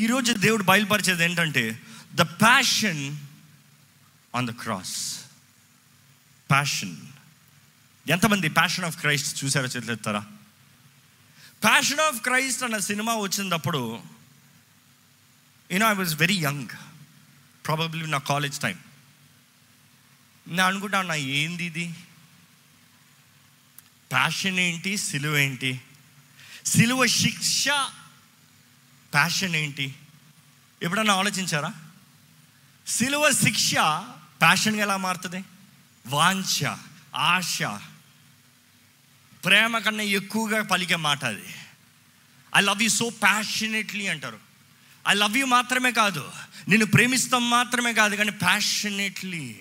ఈరోజు దేవుడు బయలుపరిచేది ఏంటంటే the passion on the cross passion ఎంతమంది ప్యాషన్ ఆఫ్ క్రైస్ట్ చూసారో చేతులెత్తారా ప్యాషన్ ఆఫ్ క్రైస్ట్ అన్న సినిమా వచ్చినప్పుడు you know I was very young probably నా కాలేజ్ టైం నేను అనుకుంటా నా ఏంది ఇది? ప్యాషన్ ఏంటి? సిలువ ఏంటి? సిలువ శిక్ష ప్యాషన్ ఏంటి? ఎప్పుడన్నా ఆలోచించారా? సిలువ శిక్ష ప్యాషన్గా ఎలా మారుతుంది? వాంఛ ఆశ. ప్రేమ కన్నా ఎక్కువగా పలికే మాట అది. I love you so passionately అంటారు. ఐ లవ్ యూ మాత్రమే కాదు. నిన్ను ప్రేమిస్తాం మాత్రమే కాదు కానీ ప్యాషనెట్లీ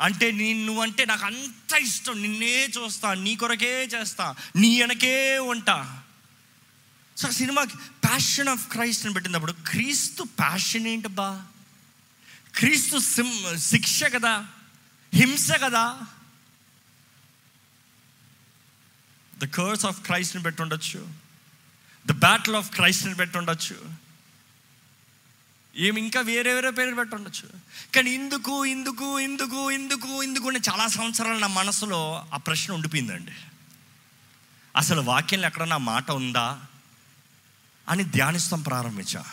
అంటే నిన్ను అంటే నాకు అంత ఇష్టం. నిన్నే చూస్తా నీ కొరకే చేస్తా నీ వెనకే ఉంటా. సో ఆ సినిమాకి ప్యాషన్ ఆఫ్ క్రైస్ట్ అని పెట్టినప్పుడు క్రీస్తు ప్యాషన్ ఏంటబ్బా? క్రీస్తు సిం శిక్ష కదా? హింస కదా? ద కర్స్ ఆఫ్ క్రైస్ట్ని పెట్టుండొచ్చు. ద బ్యాటిల్ ఆఫ్ క్రైస్ట్ని పెట్టుండొచ్చు. ఏమి ఇంకా వేరే వేరే పేరు పెట్టుండొచ్చు. కానీ ఇందుకు ఇందుకు ఇందుకు ఇందుకు ఇందుకు చాలా సంవత్సరాలు నా మనసులో ఆ ప్రశ్న ఉండిపోయిందండి. అసలు వాక్యంలో ఎక్కడన్నా మాట ఉందా? అని ధ్యానిస్తాం ప్రారంభించా.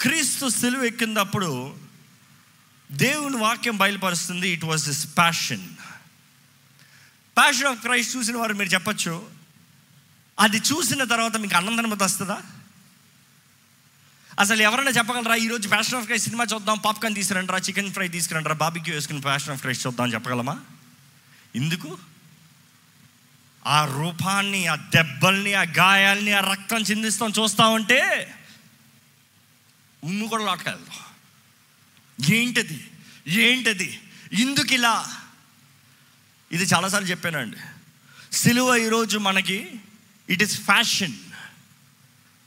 క్రీస్తు సిలువ ఎక్కినప్పుడు దేవుని వాక్యం బయలుపరుస్తుంది. It was this passion passion of Christ చూసిన వారు మీరు చెప్పచ్చు. అది చూసిన తర్వాత మీకు ఆనందం వస్తుందా? అసలు ఎవరైనా చెప్పగలరా? ఈరోజు ప్యాషన్ ఆఫ్ క్రైస్ట్ సినిమా చూద్దాం పాప్కార్న్ తీసుకురండి చికెన్ ఫ్రై తీసుకురండి బాబీక్యూ వేసుకుని ప్యాషన్ ఆఫ్ క్రైస్ట్ చూద్దాం చెప్పగలమా? ఎందుకు? ఆ రూపాన్ని ఆ దెబ్బల్ని ఆ గాయాల్ని ఆ రక్తం చిందిస్తాం చూస్తా ఉంటే ఉమ్ము కూడా లాటకెళ్దాం ఏంటది? ఏంటది? ఇందుకు ఇలా ఇది చాలాసార్లు చెప్పానండి. సిలువ ఈరోజు మనకి it is fashion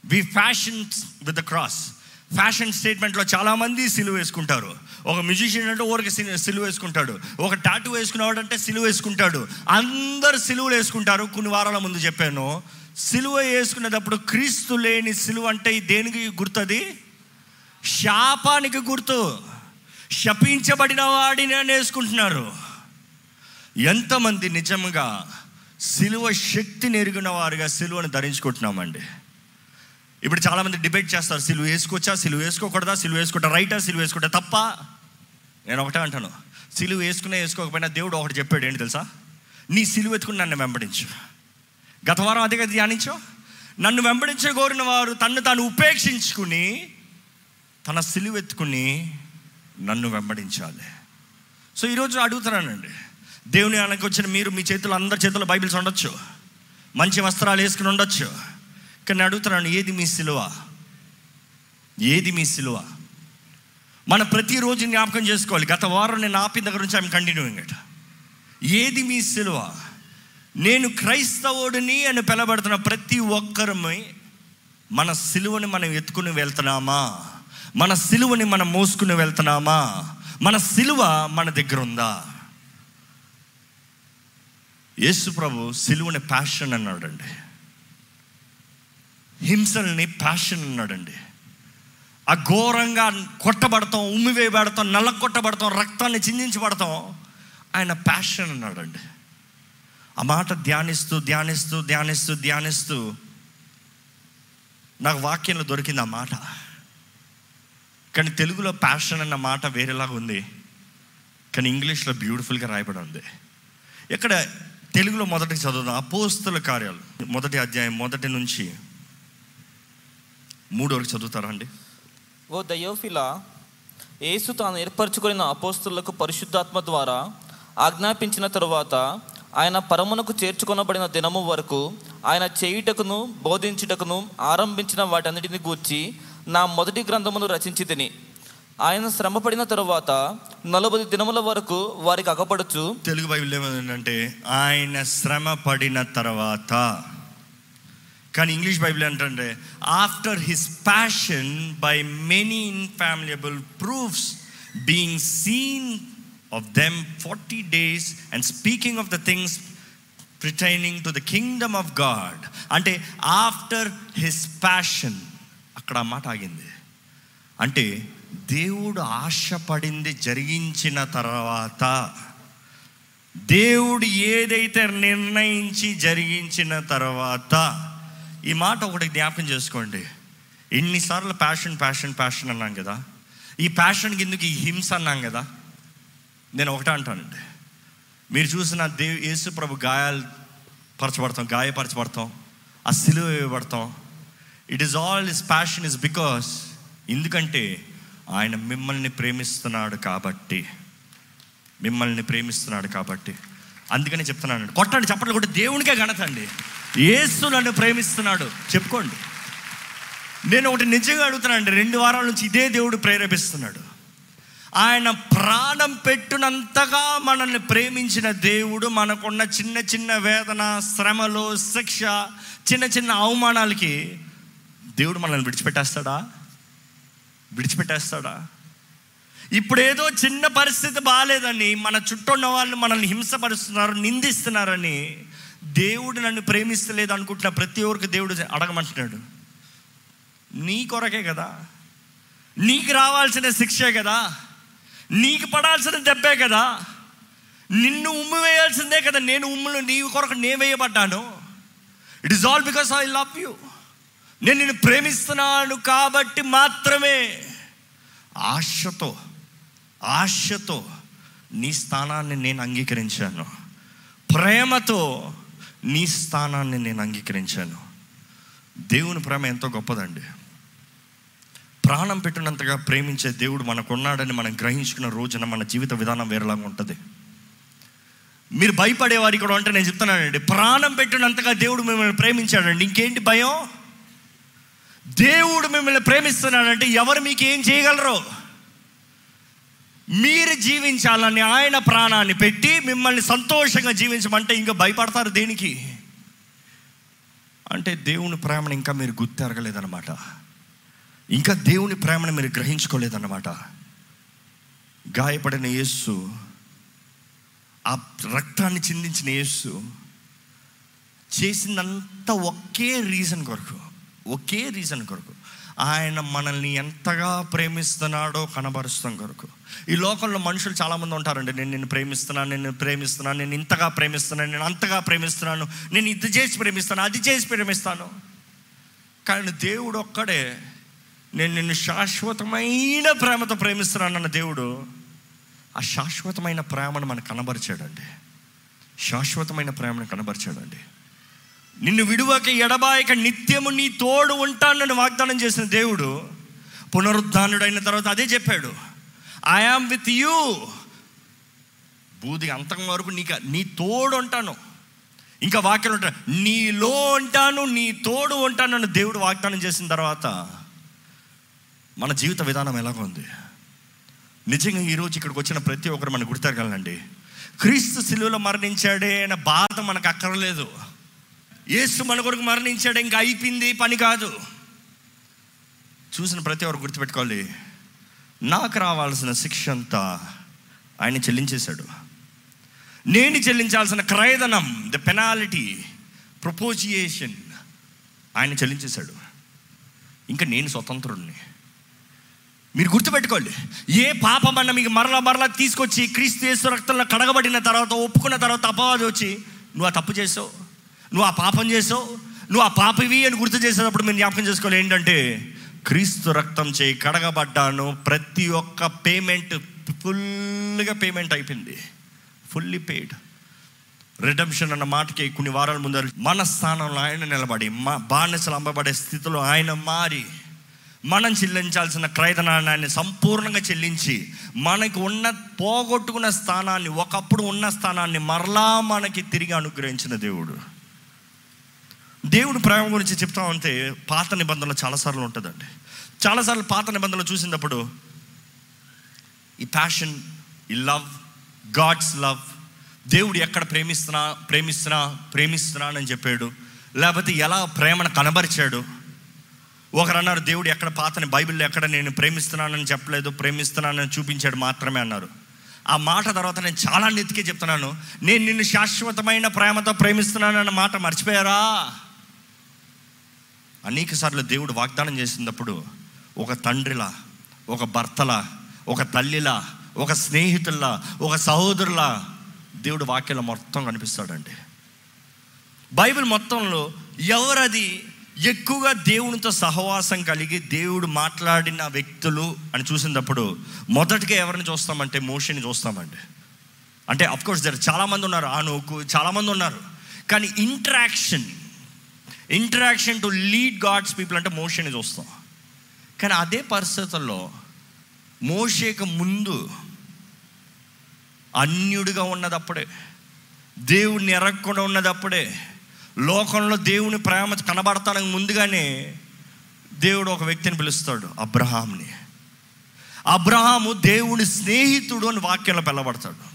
we fashion with the cross fashion స్టేట్మెంట్లో చాలామంది సిలువ వేసుకుంటారు. ఒక మ్యూజిషియన్ అంటే ఊరికి సిలువ వేసుకుంటాడు. ఒక టాటూ వేసుకునేవాడు అంటే సిలువ వేసుకుంటాడు. అందరు సిలువలు వేసుకుంటారు. కొన్ని వారాల ముందు చెప్పాను. సిలువ వేసుకునేటప్పుడు క్రీస్తు లేని సిలువ అంటే దేనికి గుర్తుంది? శాపానికి గుర్తు. శపించబడిన వాడిని అని వేసుకుంటున్నారు ఎంతమంది నిజంగా సిలువ శక్తిని ఎరిగిన వారుగా సిలువను ధరించుకుంటున్నామండి? ఇప్పుడు చాలామంది డిబేట్ చేస్తారు సిలువ వేసుకోవచ్చా సిలువ వేసుకోకూడదా సిలువ వేసుకుంటా రైటా సిలువ వేసుకుంటా తప్ప? నేను ఒకటే అంటాను సిలువ వేసుకునే వేసుకోకపోయినా దేవుడు ఒకటి చెప్పాడు ఏంటి తెలుసా? నీ సిలువ ఎత్తుకుని నన్ను వెంబడించు. గత వారం అదే కదా ధ్యానించు నన్ను వెంబడించగోరిన వారు తన్ను తాను ఉపేక్షించుకుని తన సిలువ ఎత్తుకుని నన్ను వెంబడించాలి. సో ఈరోజు అడుగుతున్నానండి దేవుని అనకొచ్చిన వచ్చిన మీరు మీ చేతులు అందరి చేతుల్లో బైబిల్స్ ఉండొచ్చు. మంచి వస్త్రాలు వేసుకుని ఉండొచ్చు. కానీ అడుగుతున్నాను ఏది మీ సిలువ? ఏది మీ సిలువ? మన ప్రతిరోజు జ్ఞాపకం చేసుకోవాలి. గత వారం నేను ఆపిన దగ్గర నుంచి ఆమె కంటిన్యూయింగ్ అట. ఏది మీ సిలువ? నేను క్రైస్తవుడిని అని పిలబడుతున్న ప్రతి ఒక్కరమే మన సిలువని మనం ఎత్తుకుని వెళ్తున్నామా? మన సిలువని మనం మోసుకుని వెళ్తున్నామా? మన సిలువ మన దగ్గర ఉందా? యేసు ప్రభు సిలువని ప్యాషన్ అన్నాడండి. హింసల్ని ప్యాషన్ అన్నాడండి అఘోరంగా కొట్టబడతాం ఉమ్మివేయబడతాం నల్ల కొట్టబడతాం రక్తాన్ని చిందించబడతాం. ఆయన ప్యాషన్ అన్నాడండి ఆ మాట ధ్యానిస్తూ ధ్యానిస్తూ ధ్యానిస్తూ ధ్యానిస్తూ నాకు వాక్యంలో దొరికింది ఆ మాట. కానీ తెలుగులో ప్యాషన్ అన్న మాట వేరేలాగా ఉంది. కానీ ఇంగ్లీష్లో బ్యూటిఫుల్గా రాయబడి ఉంది. ఇక్కడ తెలుగులో మొదటి చదువుదాం. అపోస్తుల కార్యాలు మొదటి అధ్యాయం మొదటి నుంచి మూడు వరకు చదువుతారా అండి? ఓ దయోఫిలా యేసు తాను ఏర్పరచుకున్న అపోస్తులకు పరిశుద్ధాత్మ ద్వారా ఆజ్ఞాపించిన తరువాత ఆయన పరమునకు చేర్చుకొనబడిన దినము వరకు ఆయన చేయుటకును బోధించుటకును ఆరంభించిన వాటన్నిటిని గూర్చి నా మొదటి గ్రంథమును రచించి తిని. ఆయన శ్రమపడిన తరువాత నలభై దినముల వరకు వారికి అగపడుచు తెలుగు బైబిల్ ఏమైందంటే ఆయన శ్రమ పడిన తర్వాత. కానీ ఇంగ్లీష్ బైబిల్ ఏంటంటే after his passion by many infallible proofs being seen of them forty days and speaking of the things pertaining to the kingdom of God అంటే ఆఫ్టర్ హిస్ ప్యాషన్ అక్కడ ఆ మాట ఆగింది. అంటే దేవుడు ఆశపడింది జరిగించిన తర్వాత దేవుడు ఏదైతే నిర్ణయించి జరిగించిన తర్వాత ఈ మాట ఒకటి జ్ఞాపకం చేసుకోండి. ఎన్నిసార్లు ప్యాషన్ ప్యాషన్ ప్యాషన్ అన్నాం కదా? ఈ ప్యాషన్ ఎందుకు ఈ హింస అన్నాం కదా? నేను ఒకటే అంటానండి. మీరు చూసిన దేవ్ యేసు ప్రభు గాయాలు పరచబడతాం గాయపరచబడతాం ఆ సిలువ వేయబడతాం. It is all is passion is because ఎందుకంటే ఆయన మిమ్మల్ని ప్రేమిస్తున్నాడు కాబట్టి. మిమ్మల్ని ప్రేమిస్తున్నాడు కాబట్టి. అందుకనే చెప్తున్నాను. కొట్టండి చెప్పండి కూడా దేవునికే ఘనత అండి. యేసు నన్ను ప్రేమిస్తున్నాడు. చెప్పుకోండి. నేను ఒకటి నిజంగా అడుగుతున్నానండి రెండు వారాల నుంచి ఇదే దేవుడు ప్రేరేపిస్తున్నాడు. ఆయన ప్రాణం పెట్టునంతగా మనల్ని ప్రేమించిన దేవుడు మనకున్న చిన్న చిన్న వేదన శ్రమలు శిక్ష చిన్న చిన్న అవమానాలకి దేవుడు మనల్ని విడిచిపెట్టేస్తాడా? విడిచిపెట్టేస్తాడా? ఇప్పుడు ఏదో చిన్న పరిస్థితి బాగాలేదని మన చుట్టూ ఉన్న వాళ్ళు మనల్ని హింసపరుస్తున్నారు నిందిస్తున్నారని దేవుడు నన్ను ప్రేమిస్తలేదు అనుకుంటున్న ప్రతి ఒక్కరికి దేవుడు అడగమంటున్నాడు. నీ కొరకే కదా. నీకు రావాల్సిన శిక్షే కదా. నీకు పడాల్సిన దెబ్బే కదా. నిన్ను ఉమ్మి వేయాల్సిందే కదా. నేను ఉమ్ములు నీ కొరకు నేను వేయబడ్డాను. It is all because I love you నేను నిన్ను ప్రేమిస్తున్నాను కాబట్టి మాత్రమే ఆశతో ఆశతో నీ స్థానాన్ని నేను అంగీకరించాను. ప్రేమతో నీ స్థానాన్ని నేను అంగీకరించాను. దేవుని ప్రేమ ఎంతో గొప్పదండి. ప్రాణం పెట్టినంతగా ప్రేమించే దేవుడు మనకున్నాడని మనం గ్రహించుకున్న రోజున మన జీవిత విధానం వేరేలాగా ఉంటుంది. మీరు భయపడేవారు ఇక్కడ ఉంటే నేను చెప్తున్నానండి. ప్రాణం పెట్టినంతగా దేవుడు మిమ్మల్ని ప్రేమించాడండి. ఇంకేంటి భయం? దేవుడు మిమ్మల్ని ప్రేమిస్తున్నాడంటే ఎవరు మీకు ఏం చేయగలరు? మీరు జీవించాలని ఆయన ప్రాణాన్ని పెట్టి మిమ్మల్ని సంతోషంగా జీవించమంటే ఇంకా భయపడతారు దేనికి? అంటే దేవుని ప్రేమను ఇంకా మీరు గుర్తెరగలేదన్నమాట. ఇంకా దేవుని ప్రేమను మీరు గ్రహించుకోలేదన్నమాట. గాయపడిన యేస్సు ఆ రక్తాన్ని చిందించిన యేస్సు చేసిందంతా ఒకే రీజన్ కొరకు ఒకే రీజన్ కొరకు ఆయన మనల్ని ఎంతగా ప్రేమిస్తున్నాడో కనబరుస్తాం కొరకు. ఈ లోకంలో మనుషులు చాలామంది ఉంటారండి. నేను నిన్ను ప్రేమిస్తున్నాను నేను ప్రేమిస్తున్నాను నేను ఇంతగా ప్రేమిస్తున్నాను నేను అంతగా ప్రేమిస్తున్నాను నేను ఇది చేసి ప్రేమిస్తాను అది చేసి ప్రేమిస్తాను. కానీ దేవుడు ఒక్కడే నేను నిన్ను శాశ్వతమైన ప్రేమతో ప్రేమిస్తున్నానన్న దేవుడు ఆ శాశ్వతమైన ప్రేమను మనకు కనబరిచాడండి. శాశ్వతమైన ప్రేమను కనబరిచాడండి. నిన్ను విడువక ఎడబాయక నిత్యము నీ తోడు ఉంటానని వాగ్దానం చేసిన దేవుడు పునరుద్ధానుడైన తర్వాత అదే చెప్పాడు. ఐ ఆమ్ విత్ యూ బూది అంతకం వరకు నీకు నీ తోడు ఉంటాను. ఇంకా వాక్యాలు ఉంటాను నీలో ఉంటాను నీ తోడు ఉంటాను అని దేవుడు వాగ్దానం చేసిన తర్వాత మన జీవిత విధానం ఎలాగ ఉంది. నిజంగా ఈరోజు ఇక్కడికి వచ్చిన ప్రతి ఒక్కరు మనం గుర్తెరగలండి క్రీస్తు శిలువలో మరణించాడే అనే బాధ మనకు అక్కర్లేదు. యేసు మన కొరకు మరణించాడు ఇంకా అయిపోయింది పని కాదు. చూసిన ప్రతి ఒక్కరు గుర్తుపెట్టుకోవాలి. నాకు రావాల్సిన శిక్ష అంతా ఆయన చెల్లించేశాడు. నేను చెల్లించాల్సిన క్రయధనం ద పెనాలిటీ ప్రపోజియేషన్ ఆయన చెల్లించేశాడు. ఇంకా నేను స్వతంత్రుడిని మీరు గుర్తుపెట్టుకోండి ఏ పాపమన్న మీకు మరలా మరలా తీసుకొచ్చి క్రీస్తు యేసు రక్తంలో కడగబడిన తర్వాత ఒప్పుకున్న తర్వాత అపవాదం వచ్చి నువ్వు ఆ తప్పు చేసావు? నువ్వు ఆ పాపం చేసావు నువ్వు ఆ పాపవి అని గుర్తు చేసేటప్పుడు మీరు జ్ఞాపకం చేసుకోవాలి. ఏంటంటే క్రీస్తు రక్తం చేయి కడగబడ్డాను ప్రతి ఒక్క పేమెంట్ ఫుల్గా పేమెంట్ అయిపోయింది. ఫుల్లీ పెయిడ్ రిడమ్షన్ అన్న మాటకి కొన్ని వారాల ముందు మన స్థానంలో ఆయన నిలబడి మా బానిసలు అమ్మబడే స్థితిలో ఆయన మారి మనం చెల్లించాల్సిన క్రయదనాన్ని సంపూర్ణంగా చెల్లించి మనకి ఉన్న పోగొట్టుకున్న స్థానాన్ని ఒకప్పుడు ఉన్న స్థానాన్ని మరలా మనకి తిరిగి అనుగ్రహించిన దేవుడు. దేవుడు ప్రేమ గురించి చెప్తా ఉంటే పాత నిబంధనలు చాలాసార్లు ఉంటుందండి. చాలాసార్లు పాత నిబంధనలు చూసినప్పుడు ఈ ప్యాషన్ ఈ లవ్ గాడ్స్ లవ్ దేవుడు ఎక్కడ ప్రేమిస్తున్నా ప్రేమిస్తున్నా ప్రేమిస్తున్నానని చెప్పాడు. లేకపోతే ఎలా ప్రేమను కనబరిచాడు? ఒకరు అన్నారు దేవుడు ఎక్కడ పాతని బైబిల్లో ఎక్కడ నేను ప్రేమిస్తున్నానని చెప్పలేదు ప్రేమిస్తున్నానని చూపించాడు మాత్రమే అన్నారు. ఆ మాట తర్వాత నేను చాలా నెతికే చెప్తున్నాను. నేను నిన్ను శాశ్వతమైన ప్రేమతో ప్రేమిస్తున్నానన్న మాట మర్చిపోయారా? అనేక సార్లు దేవుడు వాగ్దానం చేసినప్పుడు ఒక తండ్రిలా ఒక భర్తలా ఒక తల్లిలా ఒక స్నేహితుల్లా ఒక సహోదరులా దేవుడు వాక్యంలో మొత్తం కనిపిస్తాడండి. బైబిల్ మొత్తంలో ఎవరది ఎక్కువగా దేవునితో సహవాసం కలిగి దేవుడు మాట్లాడిన వ్యక్తులు అని చూసినప్పుడు మొదటిగా ఎవరిని చూస్తామంటే మోషిని చూస్తామండి. అంటే అఫ్కోర్స్ దగ్గర చాలామంది ఉన్నారు. ఆనోకు చాలామంది ఉన్నారు. కానీ interaction interaction to lead God's people అంటే మోషని చూస్తాం. కానీ అదే పరిస్థితుల్లో మోషేకు ముందు అన్యుడిగా ఉన్నదప్పుడే దేవుడిని ఎరగకుండా ఉన్నదప్పుడే లోకంలో దేవుని ప్రేమ కనబడతానికి ముందుగానే దేవుడు ఒక వ్యక్తిని పిలుస్తాడు అబ్రహాంని అబ్రహాము దేవుని స్నేహితుడు అని వాక్యంలో పిలబడతాడు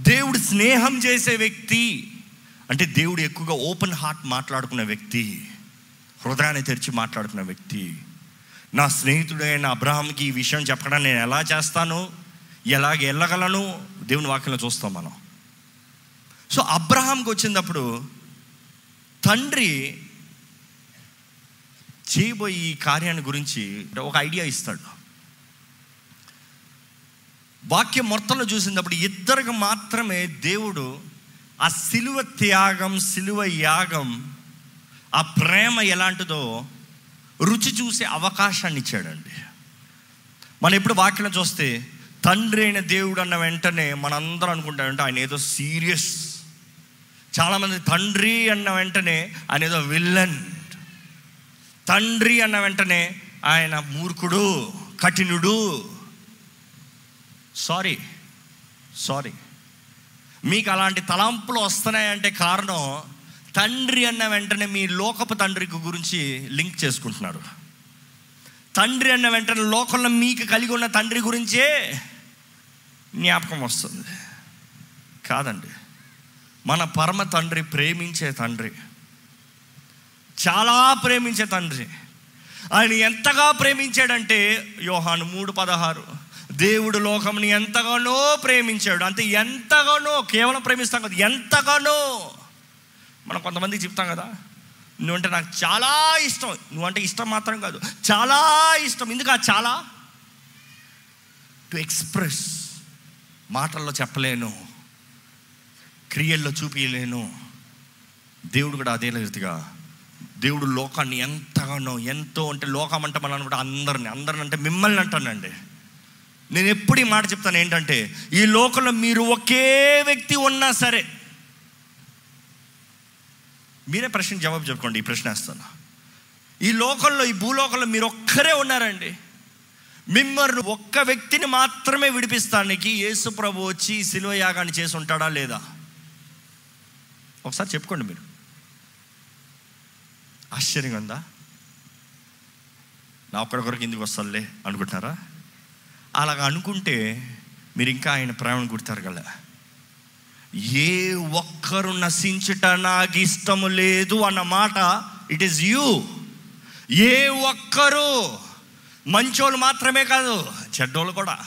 దేవుడు స్నేహం చేసే వ్యక్తి అంటే దేవుడు ఎక్కువగా ఓపెన్ హార్ట్ మాట్లాడుకునే వ్యక్తి హృదయాన్ని తెరిచి మాట్లాడుకునే వ్యక్తి. నా స్నేహితుడైన అబ్రహాంకి ఈ విషయం చెప్పడం నేను ఎలా చేస్తాను? ఎలాగ వెళ్ళగలను? దేవుని వాక్యంలో చూస్తాం మనం. సో అబ్రహాంకి వచ్చినప్పుడు తండ్రి చేయబోయే ఈ కార్యాన్ని గురించి ఒక ఐడియా ఇస్తాడు. వాక్యం మొత్తంలో చూసినప్పుడు ఇద్దరికి మాత్రమే దేవుడు ఆ సిలువ త్యాగం సిలువ యాగం ఆ ప్రేమ ఎలాంటిదో రుచి చూసే అవకాశాన్ని ఇచ్చాడండి. మనం ఎప్పుడు వాక్యం చూస్తే తండ్రి అయిన దేవుడు అన్న వెంటనే మనందరం అనుకుంటామంటే ఆయన ఏదో సీరియస్. చాలామంది తండ్రి అన్న వెంటనే ఆయన ఏదో విల్లన్. తండ్రి అన్న వెంటనే ఆయన మూర్ఖుడు కఠినుడు. Sorry sorry. మీకు అలాంటి తలంపులు వస్తున్నాయంటే కారణం తండ్రి అన్న వెంటనే మీ లోకపు తండ్రికి గురించి లింక్ చేసుకుంటున్నారు. తండ్రి అన్న వెంటనే లోకంలో మీకు కలిగి ఉన్న తండ్రి గురించే జ్ఞాపకం వస్తుంది. కాదండి. మన పరమ తండ్రి ప్రేమించే తండ్రి. చాలా ప్రేమించే తండ్రి. ఆయన ఎంతగా ప్రేమించాడంటే యోహాను మూడు పదహారు. దేవుడు లోకంని ఎంతగానో ప్రేమించాడు. అంటే ఎంతగానో కేవలం ప్రేమిస్తాం కదా ఎంతగానో. మనం కొంతమందికి చెప్తాం కదా నువ్వంటే నాకు చాలా ఇష్టం. నువ్వంటే ఇష్టం మాత్రం కాదు చాలా ఇష్టం. ఎందుకు ఆ చాలా? టు ఎక్స్ప్రెస్ మాటల్లో చెప్పలేను క్రియల్లో చూపించలేను దేవుడు కూడా అదే రీతిగా దేవుడు లోకాన్ని ఎంతగానో ఎంతో అంటే లోకం అంటే మనం కూడా అందరిని అందరిని అంటే మిమ్మల్ని అంటానండి. నేను ఎప్పుడు ఈ మాట చెప్తాను ఏంటంటే ఈ లోకంలో మీరు ఒకే వ్యక్తి ఉన్నా సరే మీరే ప్రశ్న జవాబు చెప్పుకోండి ఈ ప్రశ్న వేస్తాను. ఈ లోకంలో ఈ భూలోకంలో మీరు ఒక్కరే ఉన్నారండి. మిమ్మల్ని ఒక్క వ్యక్తిని మాత్రమే విడిపిస్తానికి యేసు ప్రభు వచ్చి శిలువ యాగాన్ని చేసి ఉంటాడా లేదా? ఒకసారి చెప్పుకోండి మీరు. ఆశ్చర్యంగా ఉందా? నా ఒక్కడొకరికి ఇందుకు వస్తాలే అనుకుంటున్నారా? అలాగ అనుకుంటే మీరు ఇంకా ఆయన ప్రేమను గుర్తారు కదా ఏ ఒక్కరు నశించుట నాకు ఇష్టము లేదు అన్న మాట ఇట్ ఈస్ యూ ఏ ఒక్కరు మంచోళ్ళు మాత్రమే కాదు చెడ్డోళ్ళు కూడా.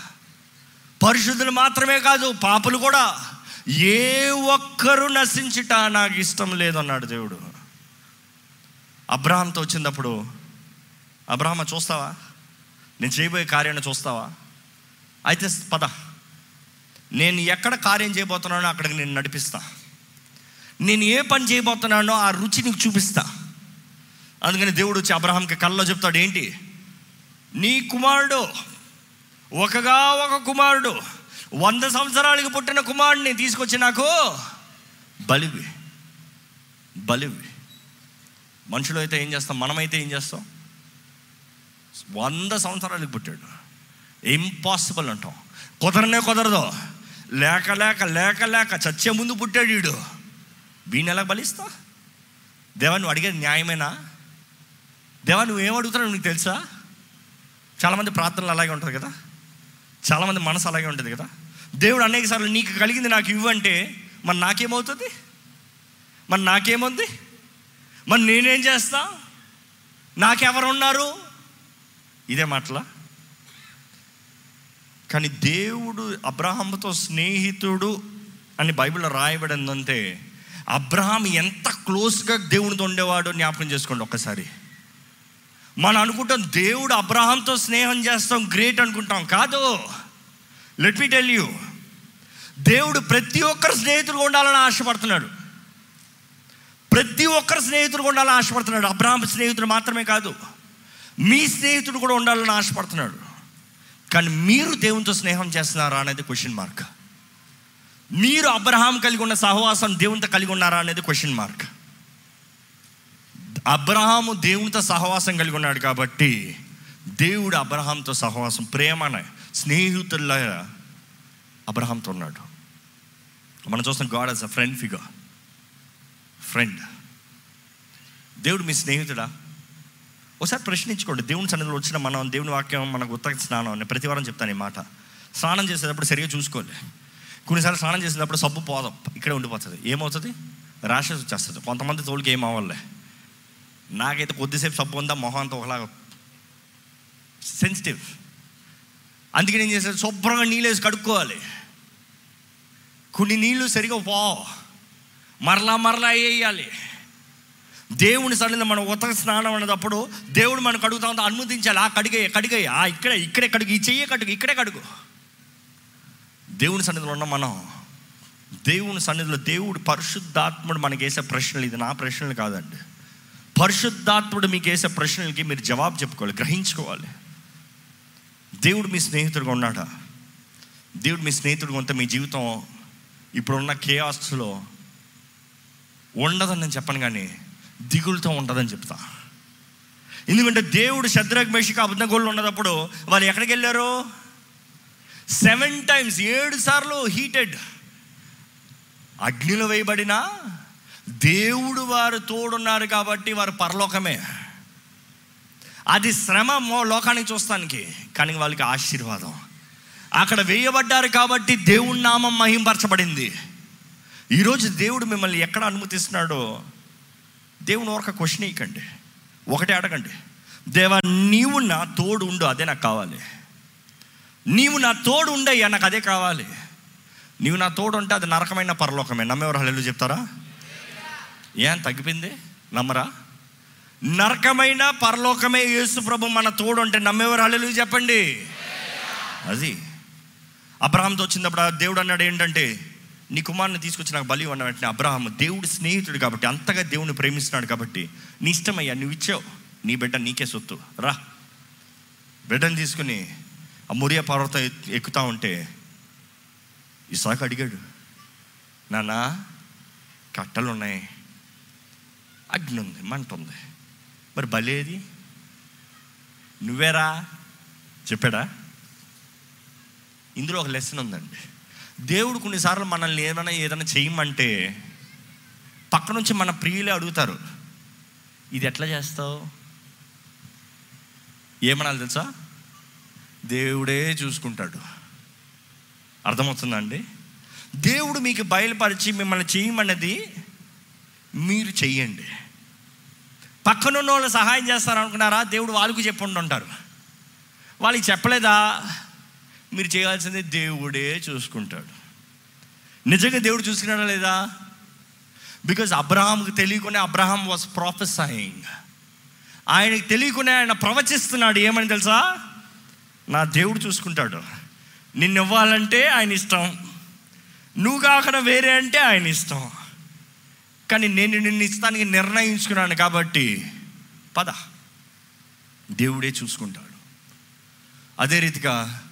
పరిశుద్ధులు మాత్రమే కాదు పాపులు కూడా. ఏ ఒక్కరు నశించుట నాకు ఇష్టం లేదన్నాడు దేవుడు. అబ్రాహంతో వచ్చినప్పుడు అబ్రాహ్మ చూస్తావా? నేను చేయబోయే కార్యాన్ని చూస్తావా? అయితే పద. నేను ఎక్కడ కార్యం చేయబోతున్నానో అక్కడికి నేను నడిపిస్తా. నేను ఏ పని చేయబోతున్నానో ఆ రుచి నీకు చూపిస్తా. అందుకని దేవుడు వచ్చి అబ్రహాంకి కళ్ళలో చెప్తాడు ఏంటి? నీ కుమారుడు ఒకగా ఒక కుమారుడు వంద సంవత్సరాలకి పుట్టిన కుమారుడిని తీసుకొచ్చి నాకు బలివి బలివి. మనుషులు అయితే ఏం చేస్తాం? మనమైతే ఏం చేస్తాం? వంద సంవత్సరాలకి పుట్టాడు. ఇంపాసిబుల్ అంటాం. కుదరనే కుదరదు. లేక లేక లేక లేక చచ్చే ముందు పుట్టాడు వీడు. వీడిని ఎలా బలిస్తా? దేవా నువ్వు అడిగేది న్యాయమేనా? దేవా నువ్వేం అడుగుతున్నావు నీకు తెలుసా? చాలామంది ప్రార్థనలు అలాగే ఉంటుంది కదా? చాలామంది మనసు అలాగే ఉంటుంది కదా? దేవుడు అనేక సార్లు నీకు కలిగింది నాకు ఇవ్వంటే మరి నాకేమవుతుంది? మరి నాకేముంది? మరి నేనేం చేస్తా? నాకెవరు ఉన్నారు ఇదే మాటలా? కానీ దేవుడు అబ్రహాంతో స్నేహితుడు అని బైబిల్లో రాయబడిందంటే అబ్రహాం ఎంత క్లోజ్గా దేవునితో ఉండేవాడో జ్ఞాపకం చేసుకోండి ఒక్కసారి. మనం అనుకుంటాం దేవుడు అబ్రహాంతో స్నేహం చేస్తాం గ్రేట్ అనుకుంటాం. కాదు. లెట్ మీ టెల్ యూ దేవుడు ప్రతి ఒక్కరు స్నేహితుడు ఉండాలని ఆశపడుతున్నాడు. ప్రతి ఒక్కరు స్నేహితుడు ఉండాలని ఆశపడుతున్నాడు. అబ్రహాం స్నేహితుడు మాత్రమే కాదు. మీ స్నేహితుడు కూడా ఉండాలని ఆశపడుతున్నాడు. కానీ మీరు దేవునితో స్నేహం చేస్తున్నారా అనేది క్వశ్చన్ మార్క్ మీరు అబ్రహాం కలిగి ఉన్న సహవాసం దేవునితో కలిగి ఉన్నారా అనేది క్వశ్చన్ మార్క్ అబ్రహాము దేవునితో సహవాసం కలిగి ఉన్నాడు కాబట్టి దేవుడు అబ్రహాంతో సహవాసం ప్రేమన స్నేహితుల అబ్రహాంతో ఉన్నాడు. మనం చూస్తాం God as a friend figure friend దేవుడు మీ స్నేహితుడా? ఒకసారి ప్రశ్నించుకోండి. దేవుని సన్నిధిలో వచ్చిన మనం దేవుని వాక్యం మనకు ఉత్తర స్నానం అని ప్రతి వారం చెప్తాను ఈ మాట. స్నానం చేసేటప్పుడు సరిగా చూసుకోవాలి కొన్నిసార్లు స్నానం చేసేటప్పుడు సబ్బు పోదాం ఇక్కడే ఉండిపోతుంది. ఏమవుతుంది? ర్యాషెస్ వచ్చేస్తుంది. కొంతమంది తోలికి ఏం అవ్వాలి. నాకైతే కొద్దిసేపు సబ్బు ఉందా మొహం అంతా ఒకలాగా సెన్సిటివ్ అందుకే నేను చేసేది శుభ్రంగా నీళ్ళు వేసి కడుక్కోవాలి. కొన్ని నీళ్ళు సరిగా పో మరలా మరలా వేయాలి దేవుని సన్నిధిలో మనం ఉతక స్నానం అనేటప్పుడు దేవుడు మనకు అడుగుతా ఉంటే అనుమతించాలి. ఆ కడిగే కడిగే ఆ ఇక్కడే ఇక్కడే కడుగు. ఈ చెయ్యే కడుగు ఇక్కడే కడుగు. దేవుని సన్నిధిలో ఉన్న మనం దేవుని సన్నిధిలో దేవుడు పరిశుద్ధాత్ముడు మనకి వేసే ప్రశ్నలు ఇది నా ప్రశ్నలు కాదండి. పరిశుద్ధాత్ముడు మీకు వేసే ప్రశ్నలకి మీరు జవాబు చెప్పుకోవాలి గ్రహించుకోవాలి. దేవుడు మీ స్నేహితుడిగా ఉన్నాడా. దేవుడు మీ స్నేహితుడు కొంత మీ జీవితం ఇప్పుడున్న కేఆస్లో ఉండదని నేను చెప్పను కానీ దిగులుతో ఉండదని చెప్తా. ఎందుకంటే దేవుడు శద్రక్ మేషిక అబద్ధగోళ్ళు ఉన్నప్పుడు వాళ్ళు ఎక్కడికి వెళ్ళారు? సెవెన్ టైమ్స్ ఏడు సార్లు హీటెడ్. అగ్నిలో వేయబడిన దేవుడు వారు తోడున్నారు కాబట్టి వారు పరలోకమే. అది శ్రమ మో లోకానికి చూస్తానికి కానీ వాళ్ళకి ఆశీర్వాదం. అక్కడ వేయబడ్డారు కాబట్టి దేవుడి నామం మహింపరచబడింది. ఈరోజు దేవుడు మిమ్మల్ని ఎక్కడ అనుమతిస్తున్నాడో దేవుని ఒక క్వశ్చన్ ఇవ్వకండి ఒకటే అడగండి. దేవా నీవు నా తోడు ఉండు అదే నాకు కావాలి. నీవు నా తోడు ఉండయ్యా నాకు అదే కావాలి. నీవు నా తోడు ఉంటే అది నరకమైన పరలోకమే. నమ్మేవారు హల్లు చెప్తారా? ఏం తగ్గిపోయింది? నమ్మరా? నరకమైన పరలోకమే యేసు ప్రభు మన తోడు అంటే నమ్మేవారు హల్లు చెప్పండి. అది. అబ్రహంతో వచ్చినప్పుడు దేవుడు అన్నాడు ఏంటంటే నీ కుమారుని తీసుకొచ్చి నాకు బలి ఉన్న వెంటనే అబ్రహాం దేవుడు స్నేహితుడు కాబట్టి అంతగా దేవుని ప్రేమిస్తున్నాడు కాబట్టి నీ ఇష్టమయ్యా నువ్వు ఇచ్చావు. నీ బిడ్డ నీకే సొత్తు. రా. బిడ్డను తీసుకుని ఆ మురియా పర్వతం ఎక్కుతా ఉంటే ఇసాక అడిగాడు నాన్న కట్టలు ఉన్నాయి. అగ్ని ఉంది మంట ఉంది. మరి బలేది నువ్వేరా? చెప్పాడా? ఇందులో ఒక లెసన్ ఉందండి. దేవుడు కొన్నిసార్లు మనల్ని ఏమైనా ఏదైనా చేయమంటే పక్క నుంచి మన ప్రియులే అడుగుతారు ఇది ఎట్లా చేస్తావు? ఏమనాలి తెలుసా? దేవుడే చూసుకుంటాడు. అర్థమవుతుందా అండి? దేవుడు మీకు బయలుపరిచి మిమ్మల్ని చేయమన్నది మీరు చెయ్యండి. పక్కనున్న వాళ్ళు సహాయం చేస్తారనుకున్నారా? దేవుడు వాళ్ళకు చెప్పండి ఉంటారు వాళ్ళకి చెప్పలేదా? మీరు చేయాల్సింది దేవుడే చూసుకుంటాడు. నిజంగా దేవుడు చూసుకున్నాడా లేదా? బికాజ్ అబ్రహాంకి తెలియకునే అబ్రహాం వాజ్ ప్రాఫెసయింగ్ ఆయనకి తెలియకునే ఆయన ప్రవచిస్తున్నాడు. ఏమని తెలుసా? నా దేవుడు చూసుకుంటాడు. నిన్ను ఇవ్వాలంటే ఆయన ఇష్టం. నువ్వు కాకుండా వేరే అంటే ఆయన ఇష్టం. కానీ నేను నిన్ను ఇస్తానికి నిర్ణయించుకున్నాను కాబట్టి పద. దేవుడే చూసుకుంటాడు. అదే రీతిగా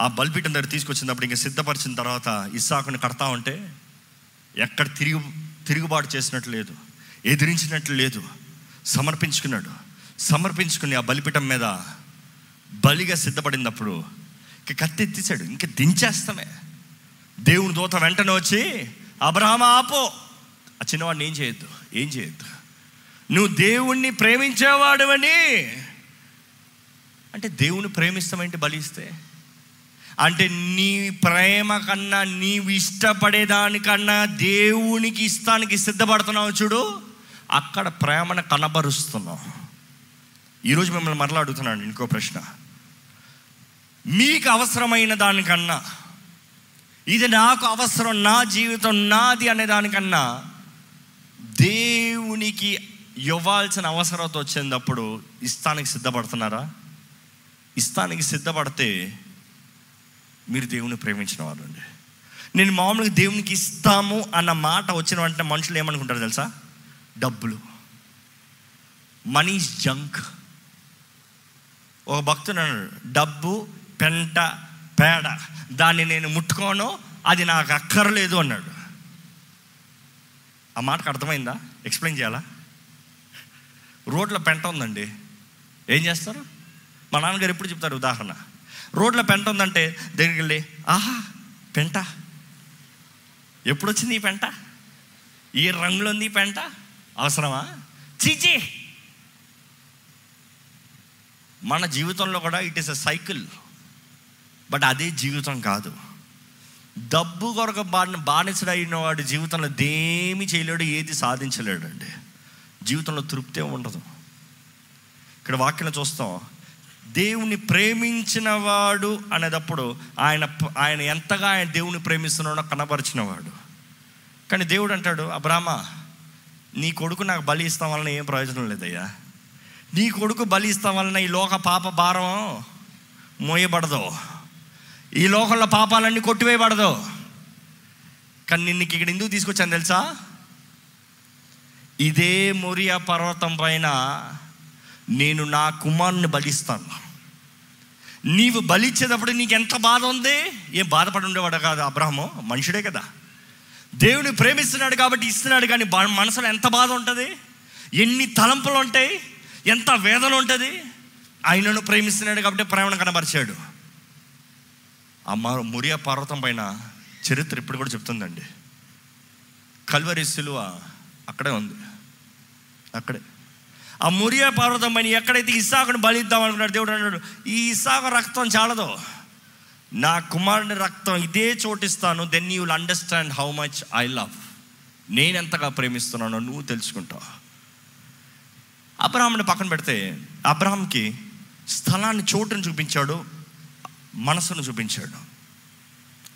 ఆ బల్పీఠం దగ్గర తీసుకొచ్చినప్పుడు ఇంకా సిద్ధపరిచిన తర్వాత ఇస్సాకుని కడతా ఉంటే ఎక్కడ తిరిగి తిరుగుబాటు చేసినట్లు లేదు ఎదిరించినట్లు లేదు సమర్పించుకున్నాడు. సమర్పించుకుని ఆ బలిపీఠం మీద బలిగా సిద్ధపడినప్పుడు ఇంక కత్తి ఎత్తిసాడు ఇంక దించేస్తామే. దేవుని దూత వెంటనే వచ్చి అబ్రహమ ఆపో. ఆ చిన్నవాడిని ఏం చేయొద్దు ఏం చేయొద్దు. నువ్వు దేవుణ్ణి ప్రేమించేవాడువని. అంటే దేవుని ప్రేమిస్తామంటే బలిస్తే అంటే నీ ప్రేమ కన్నా నీవు ఇష్టపడేదానికన్నా దేవునికి ఇస్తానికి సిద్ధపడుతున్నావు చూడు అక్కడ ప్రేమను కనబరుస్తున్నావు. ఈరోజు మిమ్మల్ని మరలా అడుగుతున్నాను ఇంకో ప్రశ్న. మీకు అవసరమైన దానికన్నా ఇది నాకు అవసరం నా జీవితం నాది అనే దానికన్నా దేవునికి ఇవ్వాల్సిన అవసరత వచ్చినప్పుడు ఇస్తానికి సిద్ధపడుతున్నారా? ఇస్తానికి సిద్ధపడితే మీరు దేవుని ప్రేమించిన వారు అండి. నేను మామూలుగా దేవునికి ఇస్తాము అన్న మాట వచ్చిన వెంటనే మనుషులు ఏమనుకుంటారు తెలుసా? డబ్బులు. మనీ జంక్ ఒక భక్తుడు అన్నాడు డబ్బు పెంట పేడ దాన్ని నేను ముట్టుకోను అది నాకు అక్కర్లేదు అన్నాడు. ఆ మాటకు అర్థమైందా? ఎక్స్ప్లెయిన్ చేయాలా? రోడ్ల పెంట ఉందండి. ఏం చేస్తారు? మా నాన్నగారు ఎప్పుడు చెప్తారు ఉదాహరణ? రోడ్లో పెంట ఉందంటే దగ్గరికి వెళ్ళి ఆహా పెంట. ఎప్పుడు వచ్చింది ఈ పెంట? ఈ రంగులో ఉంది ఈ పెంట? అవసరమా? చీచి. మన జీవితంలో కూడా it is a cycle. But అదే జీవితం కాదు. డబ్బు కొరకు బాని బానిసడైన వాడి జీవితంలో దేమి చేయలేడు ఏది సాధించలేడు అండి జీవితంలో తృప్తి ఉండదు. ఇక్కడ వాక్యం చూస్తాం. దేవుని ప్రేమించినవాడు అనేటప్పుడు ఆయన ఆయన ఎంతగా ఆయన దేవుని ప్రేమిస్తున్నాడో కనబరిచినవాడు. కానీ దేవుడు అంటాడు అబ్రాహ్మ నీ కొడుకు నాకు బలి ఇస్తాం వలన ఏం ప్రయోజనం లేదయ్యా. నీ కొడుకు బలి ఇస్తాం వలన ఈ లోక పాప భారం మోయబడదు. ఈ లోకంలో పాపాలన్నీ కొట్టివేయబడదు. కానీ నిన్ను ఇక్కడ ఎందుకు తీసుకొచ్చాను తెలుసా? ఇదే మొరియా పర్వతం పైన నేను నా కుమారుని బలిస్తాను. నీవు బలిచ్చేటప్పుడు నీకు ఎంత బాధ ఉంది? ఏం బాధపడి ఉండేవాడు కాదు అబ్రహము మనుషుడే కదా. దేవుని ప్రేమిస్తున్నాడు కాబట్టి ఇస్తున్నాడు కానీ బా- మనసులో ఎంత బాధ ఉంటుంది? ఎన్ని తలంపులు ఉంటాయి? ఎంత వేదన ఉంటుంది? ఆయనను ప్రేమిస్తున్నాడు కాబట్టి ప్రేమను కనబరిచాడు. ఆ మ- మురియా పర్వతం పైన చరిత్ర ఇప్పుడు కూడా చెప్తుందండి. కల్వరి సిలువ అక్కడే ఉంది. అక్కడే. ఆ మురియా పర్వతం పైన ఎక్కడైతే ఇసాకుని బలిద్దాం అనుకున్నాడు దేవుడు అన్నాడు ఈ ఇసాకు రక్తం చాలదు. నా కుమారుని రక్తం ఇదే చోటిస్తాను then you will understand how much I love నేను ఎంతగా ప్రేమిస్తున్నానో నువ్వు తెలుసుకుంటావు. అబ్రహాంని పక్కన పెడితే అబ్రహాంకి స్థలాన్ని చోటుని చూపించాడు మనసును చూపించాడు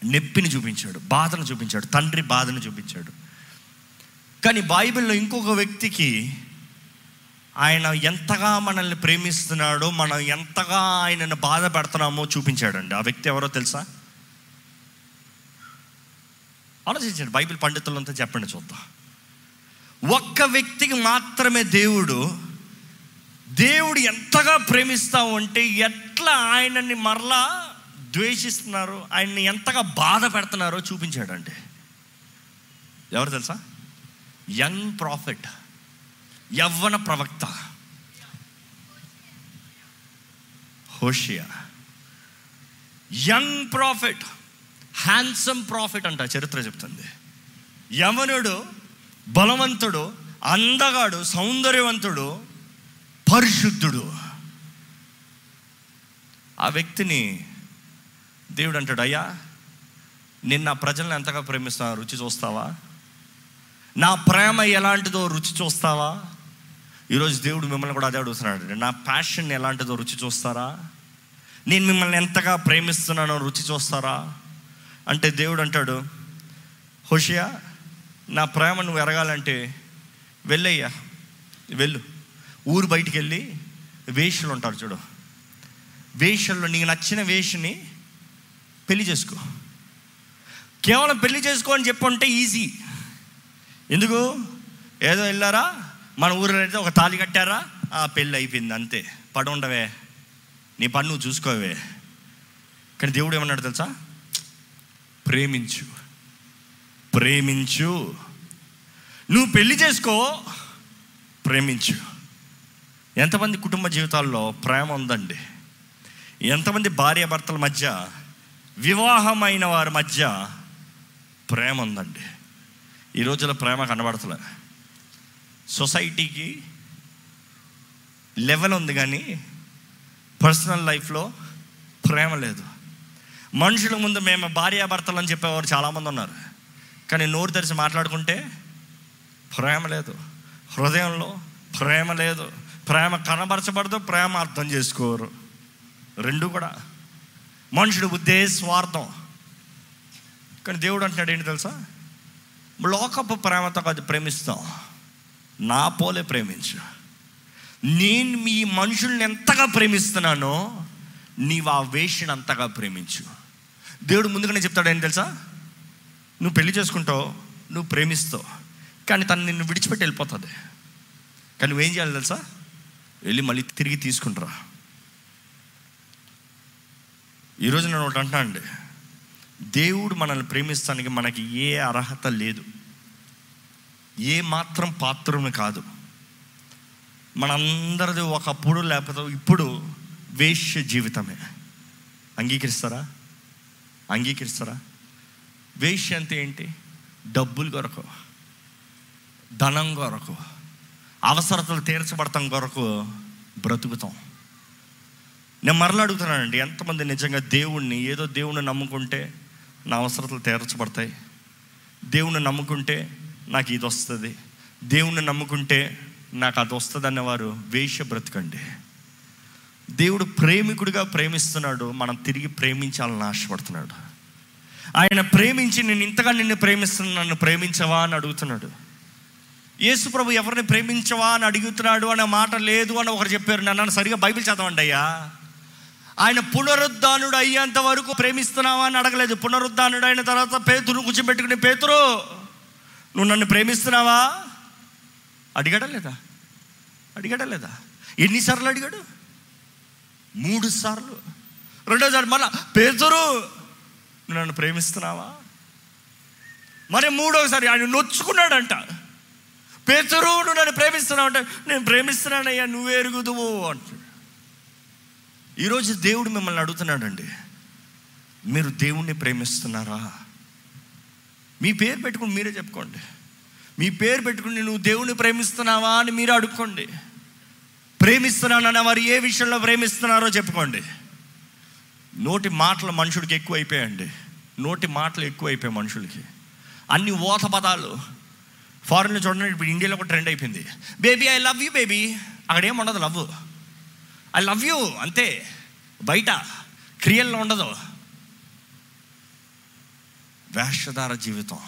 నొప్పిని చూపించాడు బాధను చూపించాడు తండ్రి బాధను చూపించాడు. కానీ బైబిల్లో ఇంకొక వ్యక్తికి ఆయన ఎంతగా మనల్ని ప్రేమిస్తున్నాడో మనం ఎంతగా ఆయనను బాధ పెడుతున్నామో చూపించాడండి. ఆ వ్యక్తి ఎవరో తెలుసా? ఆలోచించండి బైబిల్ పండితులంతా చెప్పండి చూద్దాం. ఒక్క వ్యక్తికి మాత్రమే దేవుడు దేవుడు ఎంతగా ప్రేమిస్తా ఉంటే ఎట్లా ఆయనని మరలా ద్వేషిస్తున్నారు ఆయన్ని ఎంతగా బాధ పెడుతున్నారో చూపించాడండి. ఎవరు తెలుసా? Young prophet. యవ్వన ప్రవక్త. Hosea. Young prophet handsome prophet అంట చరిత్ర చెప్తుంది. యవనుడు బలవంతుడు అందగాడు సౌందర్యవంతుడు పరిశుద్ధుడు. ఆ వ్యక్తిని దేవుడు అంటాడు అయ్యా నేను నా ప్రజలను ఎంతగా ప్రేమిస్తున్నా రుచి చూస్తావా? నా ప్రేమ ఎలాంటిదో రుచి చూస్తావా? ఈరోజు దేవుడు మిమ్మల్ని కూడా అదే అడుగుతున్నాడు నా ప్యాషన్ ఎలాంటిదో రుచి చూస్తారా? నేను మిమ్మల్ని ఎంతగా ప్రేమిస్తున్నానో రుచి చూస్తారా? అంటే దేవుడు అంటాడు హుషియా నా ప్రేమ నువ్వు ఎరగాలంటే వెళ్ళయ్యా వెళ్ళు. ఊరు బయటికి వెళ్ళి వేషలు ఉంటారు చూడు. వేషల్లో నీకు నచ్చిన వేషని పెళ్ళి చేసుకో. కేవలం పెళ్ళి చేసుకో అని చెప్పంటే ఈజీ. ఎందుకు? ఏదో వెళ్ళారా? మన ఊరిలో అయితే ఒక తాళి కట్టారా? ఆ పెళ్ళి అయిపోయింది అంతే. పడి ఉండవే నీ పని నువ్వు చూసుకోవే. కానీ దేవుడు ఏమన్నాడు తెలుసా? ప్రేమించు. ప్రేమించు. నువ్వు పెళ్ళి చేసుకో ప్రేమించు. ఎంతమంది కుటుంబ జీవితాల్లో ప్రేమ ఉందండి. ఎంతమంది భార్యాభర్తల మధ్య వివాహమైన వారి మధ్య ప్రేమ ఉందండి. ఈ రోజుల్లో ప్రేమ కనబడతలే. సొసైటీకి లెవెల్ ఉంది కానీ పర్సనల్ లైఫ్లో ప్రేమ లేదు. మనుషుల ముందు మేము భార్యాభర్తలు అని చెప్పేవారు చాలామంది ఉన్నారు. కానీ నోరు తెరిచి మాట్లాడుకుంటే ప్రేమ లేదు. హృదయంలో ప్రేమ లేదు. ప్రేమ కనబరచబడదు ప్రేమ అర్థం చేసుకోరు. రెండు కూడా. మనుషుడు బుద్ధే స్వార్థం. కానీ దేవుడు అంటున్నాడు ఏంటి తెలుసా? లోకపు ప్రేమతో అది ప్రేమిస్తాం. నా పోలే ప్రేమించు నేను మీ మనుషుల్ని ఎంతగా ప్రేమిస్తున్నానో నీవు ఆ వేషను అంతగా ప్రేమించు. దేవుడు ముందుగానే చెప్తాడు ఏం తెలుసా? నువ్వు పెళ్ళి చేసుకుంటావు నువ్వు ప్రేమిస్తావు కానీ తను నిన్ను విడిచిపెట్టి వెళ్ళిపోతుంది. కానీ నువ్వేం చేయాలి తెలుసా? వెళ్ళి మళ్ళీ తిరిగి తీసుకుంటారా ఈరోజు నేను ఒకటి అంటున్నా అండి. దేవుడు మనల్ని ప్రేమిస్తానికి మనకి ఏ అర్హత లేదు. ఏ మాత్రం పాత్రమే కాదు. మనందరిది ఒకప్పుడు లేకపోతే ఇప్పుడు వేష్య జీవితమే. అంగీకరిస్తారా? అంగీకరిస్తారా? వేష్య అంటే ఏంటి? డబ్బులు కొరకు ధనం కొరకు అవసరతలు తీర్చబడతాం కొరకు బ్రతుకుతాం. నేను మరలా అడుగుతున్నానండి ఎంతమంది నిజంగా దేవుణ్ణి ఏదో దేవుణ్ణి నమ్ముకుంటే నా అవసరతలు తీర్చబడతాయి. దేవుణ్ణి నమ్ముకుంటే నాకు ఇది వస్తుంది. దేవుణ్ణి నమ్ముకుంటే నాకు అది వస్తుంది అన్నవారు వేష బ్రతకండి. దేవుడు ప్రేమికుడిగా ప్రేమిస్తున్నాడు మనం తిరిగి ప్రేమించాలని ఆశపడుతున్నాడు. ఆయన ప్రేమించి నేను ఇంతగా నిన్ను ప్రేమిస్తున్నాను నన్ను ప్రేమించవా అని అడుగుతున్నాడు. యేసు ప్రభు ఎవరిని ప్రేమించవా అని అడుగుతున్నాడు అనే మాట లేదు అని ఒకరు చెప్పారు. నన్ను సరిగా బైబిల్ చదవండి అయ్యా. ఆయన పునరుద్ధానుడు అయ్యేంత వరకు ప్రేమిస్తున్నావా అని అడగలేదు. పునరుద్ధానుడు అయిన తర్వాత పేతురు కూర్చోబెట్టుకుని పేతురు నువ్వు నన్ను ప్రేమిస్తున్నావా? అడిగాడా లేదా? అడిగాడా లేదా? ఎన్నిసార్లు అడిగాడు? మూడు సార్లు. రెండోసారి మళ్ళా పేదరు నువ్వు నన్ను ప్రేమిస్తున్నావా? మరి మూడోసారి ఆయన నొచ్చుకున్నాడంట. పేతురు నువ్వు నన్ను ప్రేమిస్తున్నావు అంటే నేను ప్రేమిస్తున్నానయ్యా నువ్వే ఎరుగుదువు అంటాడు ఈరోజు దేవుడు మిమ్మల్ని అడుగుతున్నాడండి మీరు దేవుణ్ణి ప్రేమిస్తున్నారా? మీ పేరు పెట్టుకుని మీరే చెప్పుకోండి. మీ పేరు పెట్టుకుని నువ్వు దేవుని ప్రేమిస్తున్నావా అని మీరు అడుక్కోండి. ప్రేమిస్తున్నానన్న వారు ఏ విషయంలో ప్రేమిస్తున్నారో చెప్పుకోండి. నోటి మాటలు మనుషుడికి ఎక్కువైపోయాయండి నోటి మాటలు ఎక్కువైపోయాయి మనుషులకి. అన్ని ఓత పదాలు. ఫారెన్లో చూడండి ఇప్పుడు ఇండియాలో ఒక ట్రెండ్ అయిపోయింది. Baby I love you baby అక్కడ ఏం ఉండదు లవ్ ఐ లవ్ యూ అంతే. బయట క్రియల్లో ఉండదు. వేషధార జీవితం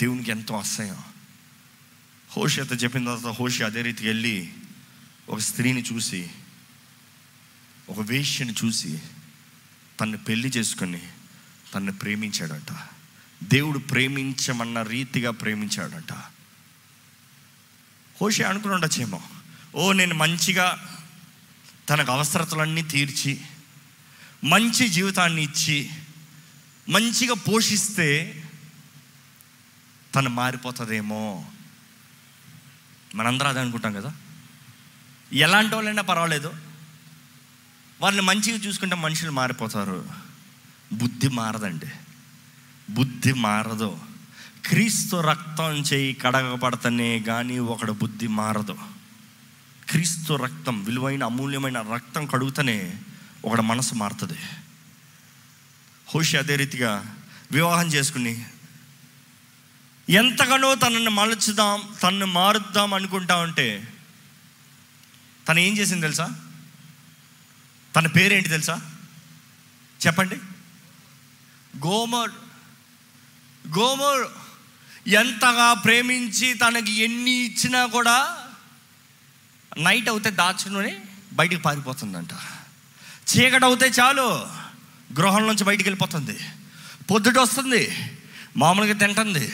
దేవునికి ఎంతో అసహ్యం హోషియత చెప్పిన తర్వాత హోషి అదే రీతికి వెళ్ళి ఒక స్త్రీని చూసి ఒక వేష్యని చూసి తన్ని పెళ్ళి చేసుకొని తన్ని ప్రేమించాడట. దేవుడు ప్రేమించమన్న రీతిగా ప్రేమించాడట. హోషి అనుకుని ఉండొచ్చేమో ఓ నేను మంచిగా తనకు అవసరతలన్నీ తీర్చి మంచి జీవితాన్ని ఇచ్చి మంచిగా పోషిస్తే తను మారిపోతుందేమో. మనందరూ అదే అనుకుంటాం కదా. ఎలాంటి వాళ్ళైనా పర్వాలేదు. వాళ్ళని మంచిగా చూసుకుంటే మనుషులు మారిపోతారు. బుద్ధి మారదండి. బుద్ధి మారదు. క్రీస్తు రక్తం చేయి కడగబడతనే కానీ ఒకడు బుద్ధి మారదు. క్రీస్తు రక్తం విలువైన అమూల్యమైన రక్తం కడుగుతనే ఒకడు మనసు మారుతుంది. హోషి అదే రీతిగా వివాహం చేసుకుని ఎంతగానో తనని మలచుదాం తనను మారుద్దాం అనుకుంటా ఉంటే తను ఏం చేసింది తెలుసా? తన పేరేంటి తెలుసా? చెప్పండి. గోమర్ గోమర్ ఎంతగా ప్రేమించి తనకి ఎన్ని ఇచ్చినా కూడా నైట్ అవుతే దాచుకుని బయటికి పారిపోతుందంట. చీకటి అవుతే చాలు. గృహం నుంచి బయటికి వెళ్ళిపోతుంది. పొద్దుట వస్తుంది మామూలుగా తింటుంది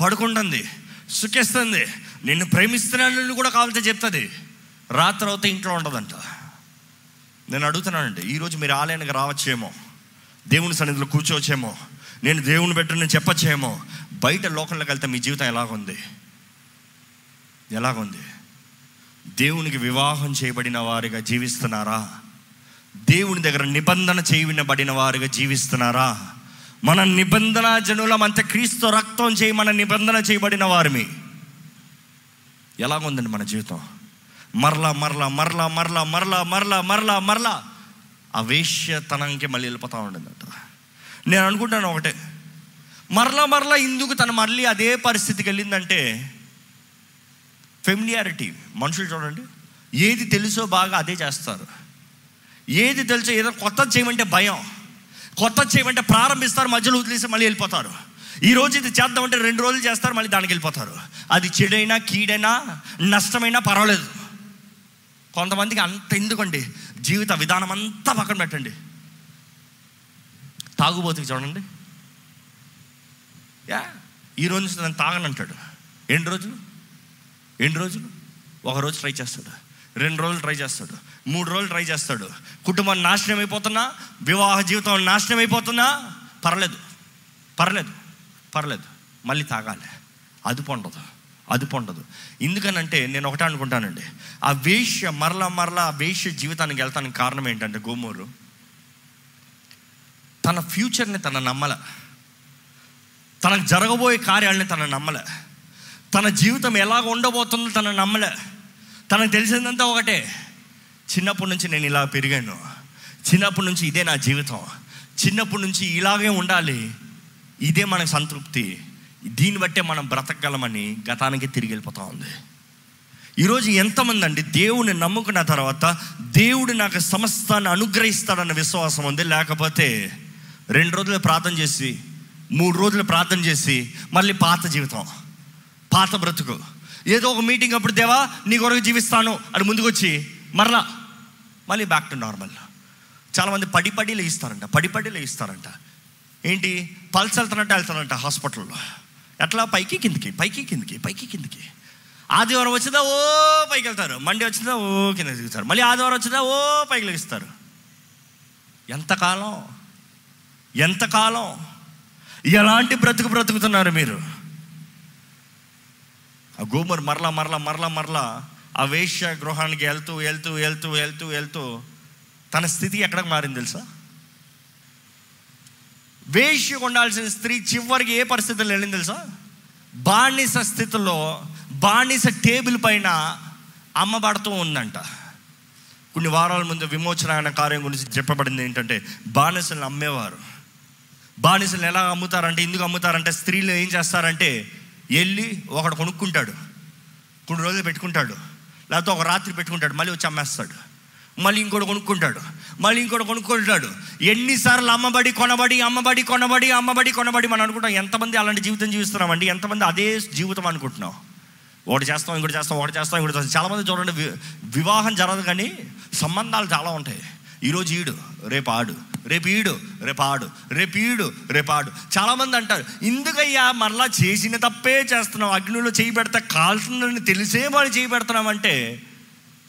పడుకుంటుంది సుఖిస్తుంది. నిన్ను ప్రేమిస్తున్నాను కూడా కావాలంటే చెప్తుంది రాత్రి అవుతే ఇంట్లో ఉండదంట. నేను అడుగుతున్నానండి ఈరోజు మీరు ఆలయానికి రావచ్చేమో దేవుని సన్నిధిలో కూర్చోవచ్చేమో నేను దేవుని పెట్టు నేను చెప్పచ్చేమో బయట లోకంలోకి వెళ్తే మీ జీవితం ఎలాగుంది? ఎలాగుంది? దేవునికి వివాహం చేయబడిన వారిగా జీవిస్తున్నారా? దేవుని దగ్గర నిబంధన చేయబడిన వారుగా జీవిస్తున్నారా? మన నిబంధన జనులం అంత క్రీస్తు రక్తం చేయి మన నిబంధన చేయబడిన వారిమి. ఎలాగుందండి మన జీవితం? మరలా మరలా మరలా మరలా మరలా మరలా మరలా మరలా ఆ వేష్యతనంకి మళ్ళీ వెళ్ళిపోతూ ఉండిందట నేను అనుకుంటాను ఒకటే. మరలా మరలా ఇందుకు తను మళ్ళీ అదే పరిస్థితికి వెళ్ళిందంటే ఫెమిలియారిటీ. మనుషులు చూడండి ఏది తెలుసో బాగా అదే చేస్తారు. ఏది తెలిసి ఏదో కొత్త చేయమంటే భయం. కొత్త చేయమంటే ప్రారంభిస్తారు మధ్యలో వదిలేసి మళ్ళీ వెళ్ళిపోతారు. ఈ రోజు ఇది చేద్దామంటే రెండు రోజులు చేస్తారు మళ్ళీ దానికి వెళ్ళిపోతారు. అది చెడైనా కీడైనా నష్టమైనా పర్వాలేదు. కొంతమందికి అంత ఎందుకండి? జీవిత విధానం అంతా పక్కన పెట్టండి. తాగుబోతుకి చూడండి. యా ఈ రోజు నుంచి నేను తాగనంటాడు ఎన్ని రోజులు? ఎన్ని రోజులు? ఒక రోజు ట్రై చేస్తాడు. రెండు రోజులు ట్రై చేస్తాడు. మూడు రోజులు ట్రై చేస్తాడు. కుటుంబం నాశనం అయిపోతున్నా వివాహ జీవితం నాశనం అయిపోతున్నా పర్లేదు. పర్లేదు. పర్లేదు. మళ్ళీ తాగాలి. అదుపు ఉండదు. అదుపు ఉండదు. ఎందుకనంటే నేను ఒకటే అనుకుంటానండి. ఆ వేష్య మరలా మరలా ఆ వేష్య జీవితానికి వెళ్తానికి కారణం ఏంటంటే గోమూరు. తన ఫ్యూచర్ని తన నమ్మల. తనకు జరగబోయే కార్యాలని తన నమ్మలే. తన జీవితం ఎలాగ ఉండబోతుందో తన నమ్మలే. తనకు తెలిసిందంతా ఒకటే. చిన్నప్పటి నుంచి నేను ఇలా పెరిగాను. చిన్నప్పటి నుంచి ఇదే నా జీవితం. చిన్నప్పటి నుంచి ఇలాగే ఉండాలి. ఇదే మనకు సంతృప్తి. దీన్ని బట్టే మనం బ్రతకగలమని గతానికి తిరిగి వెళ్ళిపోతా ఉంది. ఈరోజు ఎంతమంది అండి దేవుని నమ్ముకున్న తర్వాత దేవుడు నాకు సమస్తాన్ని అనుగ్రహిస్తాడన్న విశ్వాసం ఉంది. లేకపోతే రెండు రోజులు ప్రార్థన చేసి మూడు రోజులు ప్రార్థన చేసి మళ్ళీ పాత జీవితం పాత బ్రతుకు. ఏదో ఒక మీటింగ్ అప్పుడు దేవా నీ కొరకు జీవిస్తాను అని ముందుకొచ్చి మరలా మళ్ళీ బ్యాక్ టు నార్మల్ చాలామంది పడి ఇస్తారంట లేయిస్తారంట ఇస్తారంట. లేయిస్తారంట ఏంటి? పల్స్ వెళ్తానంటే వెళ్తానంట హాస్పిటల్లో. ఎట్లా? పైకి కిందికి పైకి కిందికి పైకి కిందికి. ఆదివారం వచ్చిందా ఓ పైకి వెళ్తారు. మండే వచ్చిందా ఓ కింద దిగుతారు. మళ్ళీ ఆదివారం వచ్చిందా ఓ పైకి లెగిస్తారు ఎంతకాలం? ఎంతకాలం? ఎలాంటి బ్రతుకు బ్రతుకుతున్నారు మీరు? ఆ గోమర్ మరలా మరలా మరలా మరలా ఆ వేశ్య గృహానికి వెళ్తూ వెళ్తూ వెళ్తూ వెళ్తూ వెళ్తూ తన స్థితి ఎక్కడికి మారింది తెలుసా? వేశ్య ఉండాల్సిన స్త్రీ చివరికి ఏ పరిస్థితులు వెళ్ళింది తెలుసా? బానిస స్థితిలో బానిస టేబుల్ పైన అమ్మబడుతూ ఉందంట. కొన్ని వారాల ముందు విమోచన అనే కార్యం గురించి చెప్పబడింది ఏంటంటే బానిసలను అమ్మేవారు. బానిసలు ఎలా అమ్ముతారంటే ఎందుకు అమ్ముతారంటే స్త్రీలు ఏం చేస్తారంటే వెళ్ళి ఒకడు కొనుక్కుంటాడు. కొన్ని రోజులు పెట్టుకుంటాడు. లేకపోతే ఒక రాత్రి పెట్టుకుంటాడు మళ్ళీ వచ్చి అమ్మేస్తాడు. మళ్ళీ ఇంకోటి కొనుక్కుంటాడు. మళ్ళీ ఇంకోటి కొనుక్కుంటాడు. ఎన్నిసార్లు అమ్మబడి కొనబడి అమ్మబడి కొనబడి అమ్మబడి కొనబడి మనం అనుకుంటాం. ఎంతమంది అలాంటి జీవితం జీవిస్తున్నామండి? ఎంతమంది అదే జీవితం అనుకుంటున్నాం? ఒకటి చేస్తాం ఇంకోటి చేస్తాం ఒకటి చేస్తాం ఇంకోటి చేస్తాం. చాలామంది చూడండి వివాహం జరగదు కానీ సంబంధాలు చాలా ఉంటాయి. ఈరోజు ఈడు రేపు ఆడు. రేపు ఈడు రేపీడు రేపాడు రేపు ఈడు చాలామంది అంటారు ఇందుకయ్యా మరలా చేసిన తప్పే చేస్తున్నాం అగ్నిలో చేయి పెడితే కాల్తుందని తెలిసే వాళ్ళు చేయి పెడుతున్నామంటే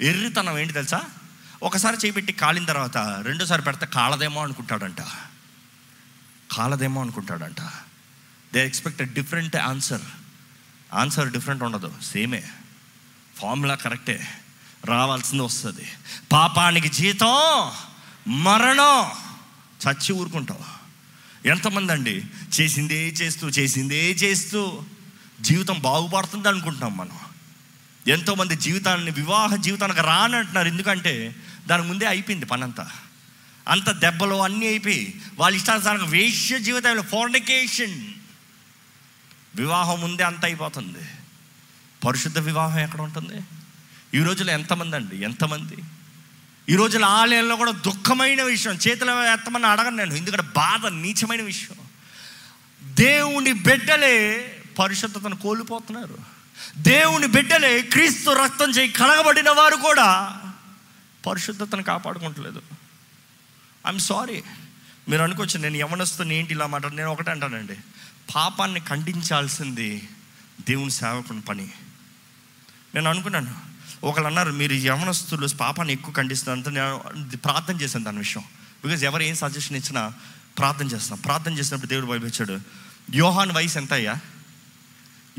ఎర్రితనం ఏంటి తెలుసా? ఒకసారి చేయి పెట్టి కాలిన తర్వాత రెండోసారి పెడితే కాలదేమో అనుకుంటాడంట. కాలదేమో అనుకుంటాడంట. They expect different answer. Answer different ఉండదు సేమే. ఫార్ములా కరెక్టే. రావాల్సింది వస్తుంది. పాపానికి జీతం మరణం. చచ్చి ఊరుకుంటావు ఎంతమంది అండి చేసిందే చేస్తూ చేసిందే చేస్తూ జీవితం బాగుపడుతుంది అనుకుంటున్నాం మనం. ఎంతోమంది జీవితాన్ని వివాహ జీవితానికి రానంటున్నారు. ఎందుకంటే దాని ముందే అయిపోయింది పనంతా. అంత దెబ్బలు అన్నీ అయిపోయి వాళ్ళ ఇష్టానుసారంగా వేష్య జీవితంలో ఫోర్నికేషన్ వివాహం ముందే అంత అయిపోతుంది. పరిశుద్ధ వివాహం ఎక్కడ ఉంటుంది? ఈ రోజులో ఎంతమంది అండి? ఎంతమంది? ఈ రోజుల ఆలయంలో కూడా దుఃఖమైన విషయం. చేతిలో ఎత్తమని అడగను నేను ఎందుకంటే బాధ నీచమైన విషయం. దేవుని బిడ్డలే పరిశుద్ధతను కోల్పోతున్నారు. దేవుని బిడ్డలే క్రీస్తు రక్తం చేయి కడగబడిన వారు కూడా పరిశుద్ధతను కాపాడుకుంటలేదు. ఐఎమ్ సారీ మీరు అనుకోవచ్చు నేను యవనస్తుని ఏంటి ఇలా మాట? నేను ఒకటే అంటానండి. పాపాన్ని ఖండించాల్సింది దేవుని సేవకుని పని. నేను అనుకున్నాను ఒకళ్ళు అన్నారు మీరు యవనస్తులు పాపాన్ని ఎక్కువ ఖండిస్తున్నారంటే నేను ప్రార్థన చేశాను దాని విషయం. బికాజ్ ఎవరు ఏం సజెషన్ ఇచ్చినా ప్రార్థన చేస్తాం. ప్రార్థన చేసినప్పుడు దేవుడు పంపించాడు యోహాన్ వయసు ఎంత అయ్యా?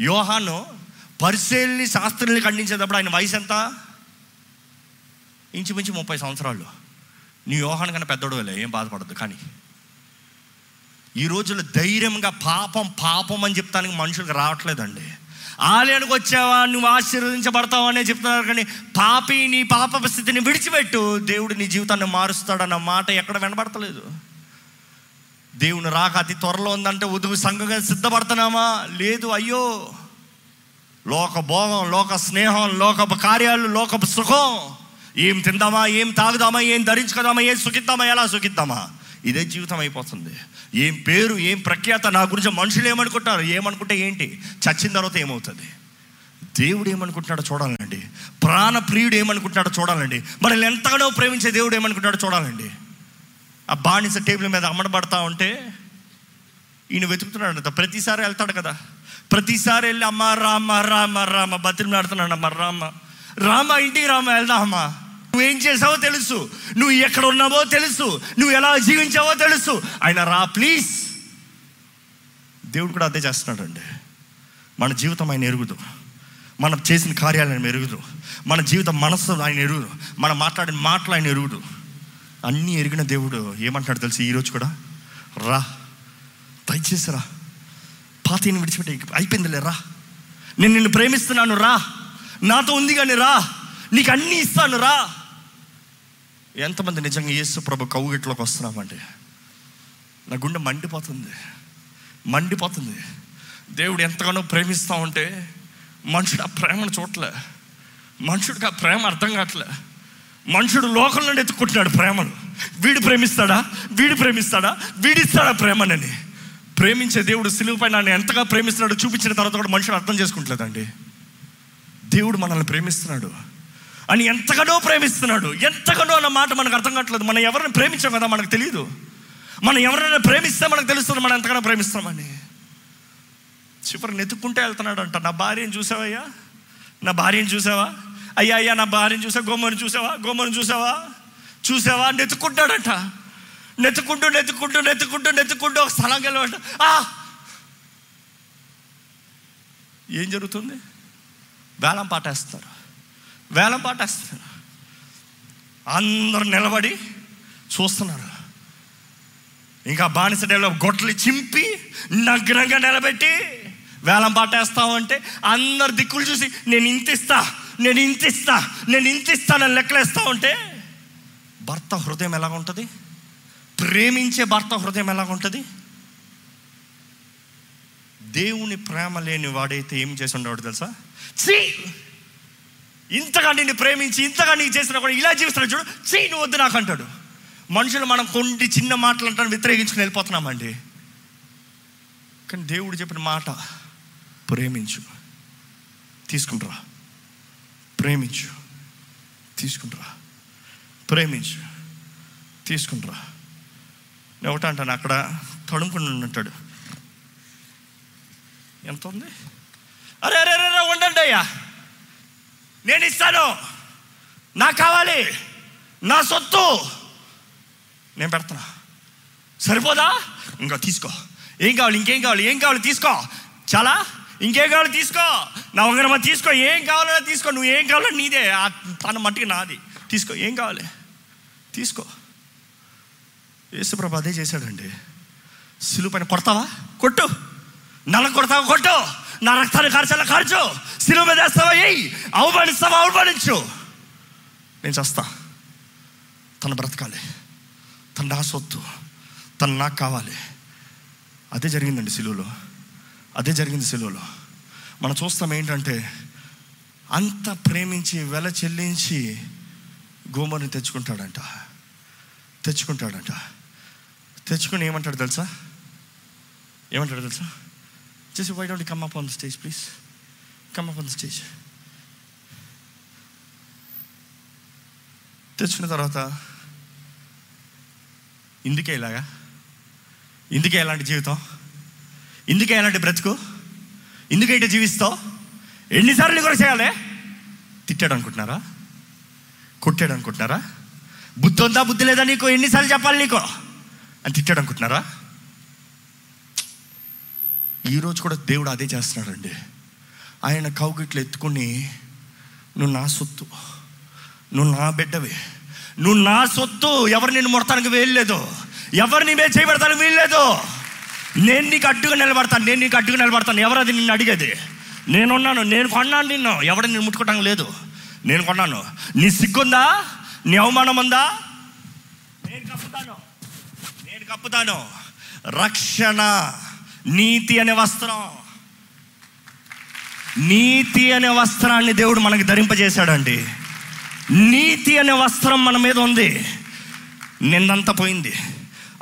యోహాను పరిశీలిని శాస్త్రుల్ని ఖండించేటప్పుడు ఆయన వయసు ఎంత? ఇంచుమించు ముప్పై సంవత్సరాలు. నీ యోహాన్ కన్నా పెద్దోడులే ఏం బాధపడద్దు కానీ. ఈ రోజుల్లో ధైర్యంగా పాపం పాపం అని చెప్తానికి మనుషులకు రావట్లేదండి. ఆలయానికి వచ్చావా నువ్వు ఆశీర్వదించబడతావు అనే చెప్తున్నారు కానీ పాపి నీ పాప స్థితిని విడిచిపెట్టు. దేవుడు నీ జీవితాన్ని మారుస్తాడన్న మాట ఎక్కడ వినబడతలేదు. దేవుని రాక అతి త్వరలో ఉందంటే ఉదుగు సంఘంగా సిద్ధపడుతున్నామా? లేదు అయ్యో. లోక భోగం లోక స్నేహం లోకపు కార్యాలు లోకపు సుఖం. ఏం తిందామా ఏం తాగుదామా ఏం ధరించుకుందామా ఏం సుఖిద్దామా ఎలా సుఖిద్దామా? ఇదే జీవితం అయిపోతుంది. ఏం పేరు ఏం ప్రఖ్యాత నా గురించి మనుషులు ఏమనుకుంటారు? ఏమనుకుంటే ఏంటి? చచ్చిన తర్వాత ఏమవుతుంది? దేవుడు ఏమనుకుంటున్నాడో చూడాలండి. ప్రాణ ప్రియుడు ఏమనుకుంటున్నాడో చూడాలండి. మనల్ని ఎంతగానో ప్రేమించే దేవుడు ఏమనుకుంటున్నాడో చూడాలండి. ఆ బానిస టేబుల్ మీద అమ్మడబడతా ఉంటే ఈయన వెతుకుతున్నాడు ప్రతిసారి వెళ్తాడు కదా. ప్రతిసారి వెళ్ళి అమ్మ రామ రామ రామ బతిమలాడుతున్నాడు అమ్మ రామ. రామ ఇంటికి రామ వెళ్దామా? నువ్వేం చేసావో తెలుసు. నువ్వు ఎక్కడ ఉన్నావో తెలుసు. నువ్వు ఎలా జీవించావో తెలుసు. ఆయన రా ప్లీజ్. దేవుడు కూడా అదే చేస్తున్నాడండి. మన జీవితం ఆయన ఎరుగుదు. మనం చేసిన కార్యాలు ఆయన ఎరుగుదు. మన జీవిత మనస్సు ఆయన ఎరుగుదు. మనం మాట్లాడిన మాటలు ఆయన ఎరుగుదు. అన్నీ ఎరిగిన దేవుడు ఏమంటాడు తెలుసు ఈరోజు కూడా? రా. దయచేసి రా. పాతని విడిచిపెట్టి అయిపోయిందిలే రా. నేను నిన్ను ప్రేమిస్తున్నాను రా. నాతో ఉంది కానీ రా. నీకు అన్నీ ఇస్తాను రా. ఎంతమంది నిజంగా యేసు ప్రభు కౌగిట్లోకి వస్తున్నామండి? నా గుండె మండిపోతుంది. మండిపోతుంది. దేవుడు ఎంతగానో ప్రేమిస్తూ ఉంటే మనుషుడు ఆ ప్రేమను చూడలే మనుషుడికి ఆ ప్రేమ అర్థం కావట్లే. మనుషుడు లోకం నుండి ఎత్తుకుంటున్నాడు ప్రేమను. వీడు ప్రేమిస్తాడా? వీడు ప్రేమిస్తాడా? వీడిస్తాడా ప్రేమనని? ప్రేమించే దేవుడు సిలువు పైన నన్ను ఎంతగా ప్రేమిస్తున్నాడు చూపించిన తర్వాత కూడా మనుషుడు అర్థం చేసుకుంటలేదండి. దేవుడు మనల్ని ప్రేమిస్తున్నాడు. అని ఎంతగానో ప్రేమిస్తున్నాడు. ఎంతగానో అన్న మాట మనకు అర్థం కావట్లేదు. మనం ఎవరిని ప్రేమించాం కదా మనకు తెలియదు మనం ఎవరైనా ప్రేమిస్తే మనకు తెలుస్తుంది మనం ఎంతగానో ప్రేమిస్తామని. చివరి నెతుక్కుంటే వెళ్తున్నాడు అంట నా భార్యను చూసావయ్యా? నా భార్యను చూసావా? అయ్యా అయ్యా నా భార్యను చూసా? గోమని చూసావా? గోమని చూసావా? చూసావా? నెతుక్కుంటాడంట నెత్తుకుంటూ నెత్తుకుంటూ నెత్తుకుంటూ నెత్తుకుంటూ ఒక స్థలం గెలవంట ఆ! ఏం జరుగుతుంది? వేలం పాటేస్తారు. వేలం పాటేస్తారు అందరూ నిలబడి చూస్తున్నారు. ఇంకా బానిస డేలో గొడ్లు చింపి నగ్నంగా నిలబెట్టి వేలం పాటేస్తామంటే అందరు దిక్కులు చూసి నేను ఇంత ఇస్తా నేను ఇంత ఇస్తా నేను ఇంత ఇస్తానని లెక్కలేస్తా ఉంటే భర్త హృదయం ఎలా ఉంటుంది ప్రేమించే భర్త హృదయం ఎలాగ ఉంటుంది దేవుని ప్రేమ లేని వాడైతే ఏం చేసి ఉండేవాడు తెలుసా? చీ ఇంతగా నిన్ను ప్రేమించి ఇంతగా నీకు చేసిన కూడా ఇలా జీవిస్తున్నాడు చూడు చెయ్యి నువ్వు వద్దు నాకు అంటాడు. మనుషులు మనం కొన్ని చిన్న మాటలు అంటాను వ్యతిరేకించుకుని వెళ్ళిపోతున్నామండి. కానీ దేవుడు చెప్పిన మాట ప్రేమించు తీసుకుంటురా ప్రేమించు తీసుకుంటురా ప్రేమించు తీసుకుంటురా నేను ఒకటి అంటాను అక్కడ తడుముకుని ఉంటాడు ఎంత ఉంది అరే అరే అరే ఉండండి అయ్యా. నేను ఇస్తాను. నాకు కావాలి. నా సొత్తు. నేను పెడతాను? సరిపోదా? ఇంకా తీసుకో. ఏం కావాలి? ఇంకేం కావాలి? ఏం కావాలి? తీసుకో. చాలా? ఇంకేం కావాలి? తీసుకో. నా ఉంగరమ్మ తీసుకో. ఏం కావాలో తీసుకో. నువ్వు ఏం కావాలో నీదే. తన మట్టికి నాది. తీసుకో. ఏం కావాలి? తీసుకో. యేసుప్రభు అదే చేశాడండి. సిలువ పైన కొడతావా? కొట్టు. నల్ల కొడతావా? కొట్టు. నా రక్తాన్ని కార్చాలా? కార్చు. సిలువ మీద వేస్తావా? ఏయ్. అవమానిస్తావా అవమానించు నేను చేస్తా. తను బ్రతకాలి. తను నా సొత్తు. తను నాకు కావాలి. అదే జరిగిందండి సిలువలో అదే జరిగింది సిలువలో మనం చూస్తాం ఏంటంటే అంత ప్రేమించి వెల చెల్లించి గోమర్ని తెచ్చుకుంటాడంట. తెచ్చుకుంటాడంట. తెచ్చుకుని ఏమంటాడు తెలుసా? ఏమంటాడు తెలుసా? Just why don't you come up on the stage please Come up on the stage తెచ్చుకున్న తర్వాత ఇందుకే ఇలాగా? ఇందుకే ఎలాంటి జీవితం? ఇందుకే ఎలాంటి బ్రతుకు? ఇందుకైతే జీవిస్తావు? ఎన్నిసార్లు కూడా చేయాలి? తిట్టాడు అనుకుంటున్నారా కొట్టాడు అనుకుంటున్నారా బుద్ధి ఉందా బుద్ధి లేదా నీకు? ఎన్నిసార్లు చెప్పాలి నీకు? అని తిట్టాడు అనుకుంటున్నారా ఈరోజు కూడా దేవుడు అదే చేస్తున్నాడండి. ఆయన కౌగిట్లు ఎత్తుకుని నువ్వు నా సొత్తు. నువ్వు నా బిడ్డవి. నువ్వు నా సొత్తు. ఎవరు నిన్ను ముడతానికి వేయలేదు ఎవరు నీ మీద చేయబడతానికి వీల్లేదు. నేను నీకు అడ్డుగా నిలబడతాను. నేను నీకు అడ్డుగా నిలబడతాను. ఎవరు అది నిన్ను అడిగేది? నేనున్నాను నేను కొన్నాను నిన్ను. ఎవరు నిన్ను ముట్టుకోవటం లేదు. నేను కొన్నాను. నీ సిగ్గుందా? నీ అవమానం ఉందా? నేను కప్పుతాను. నేను కప్పుతాను. రక్షణ నీతి అనే వస్త్రం. నీతి అనే వస్త్రాన్ని దేవుడు మనకి ధరింపజేశాడండి. నీతి అనే వస్త్రం మన మీద ఉంది. నిన్నంతా పోయింది.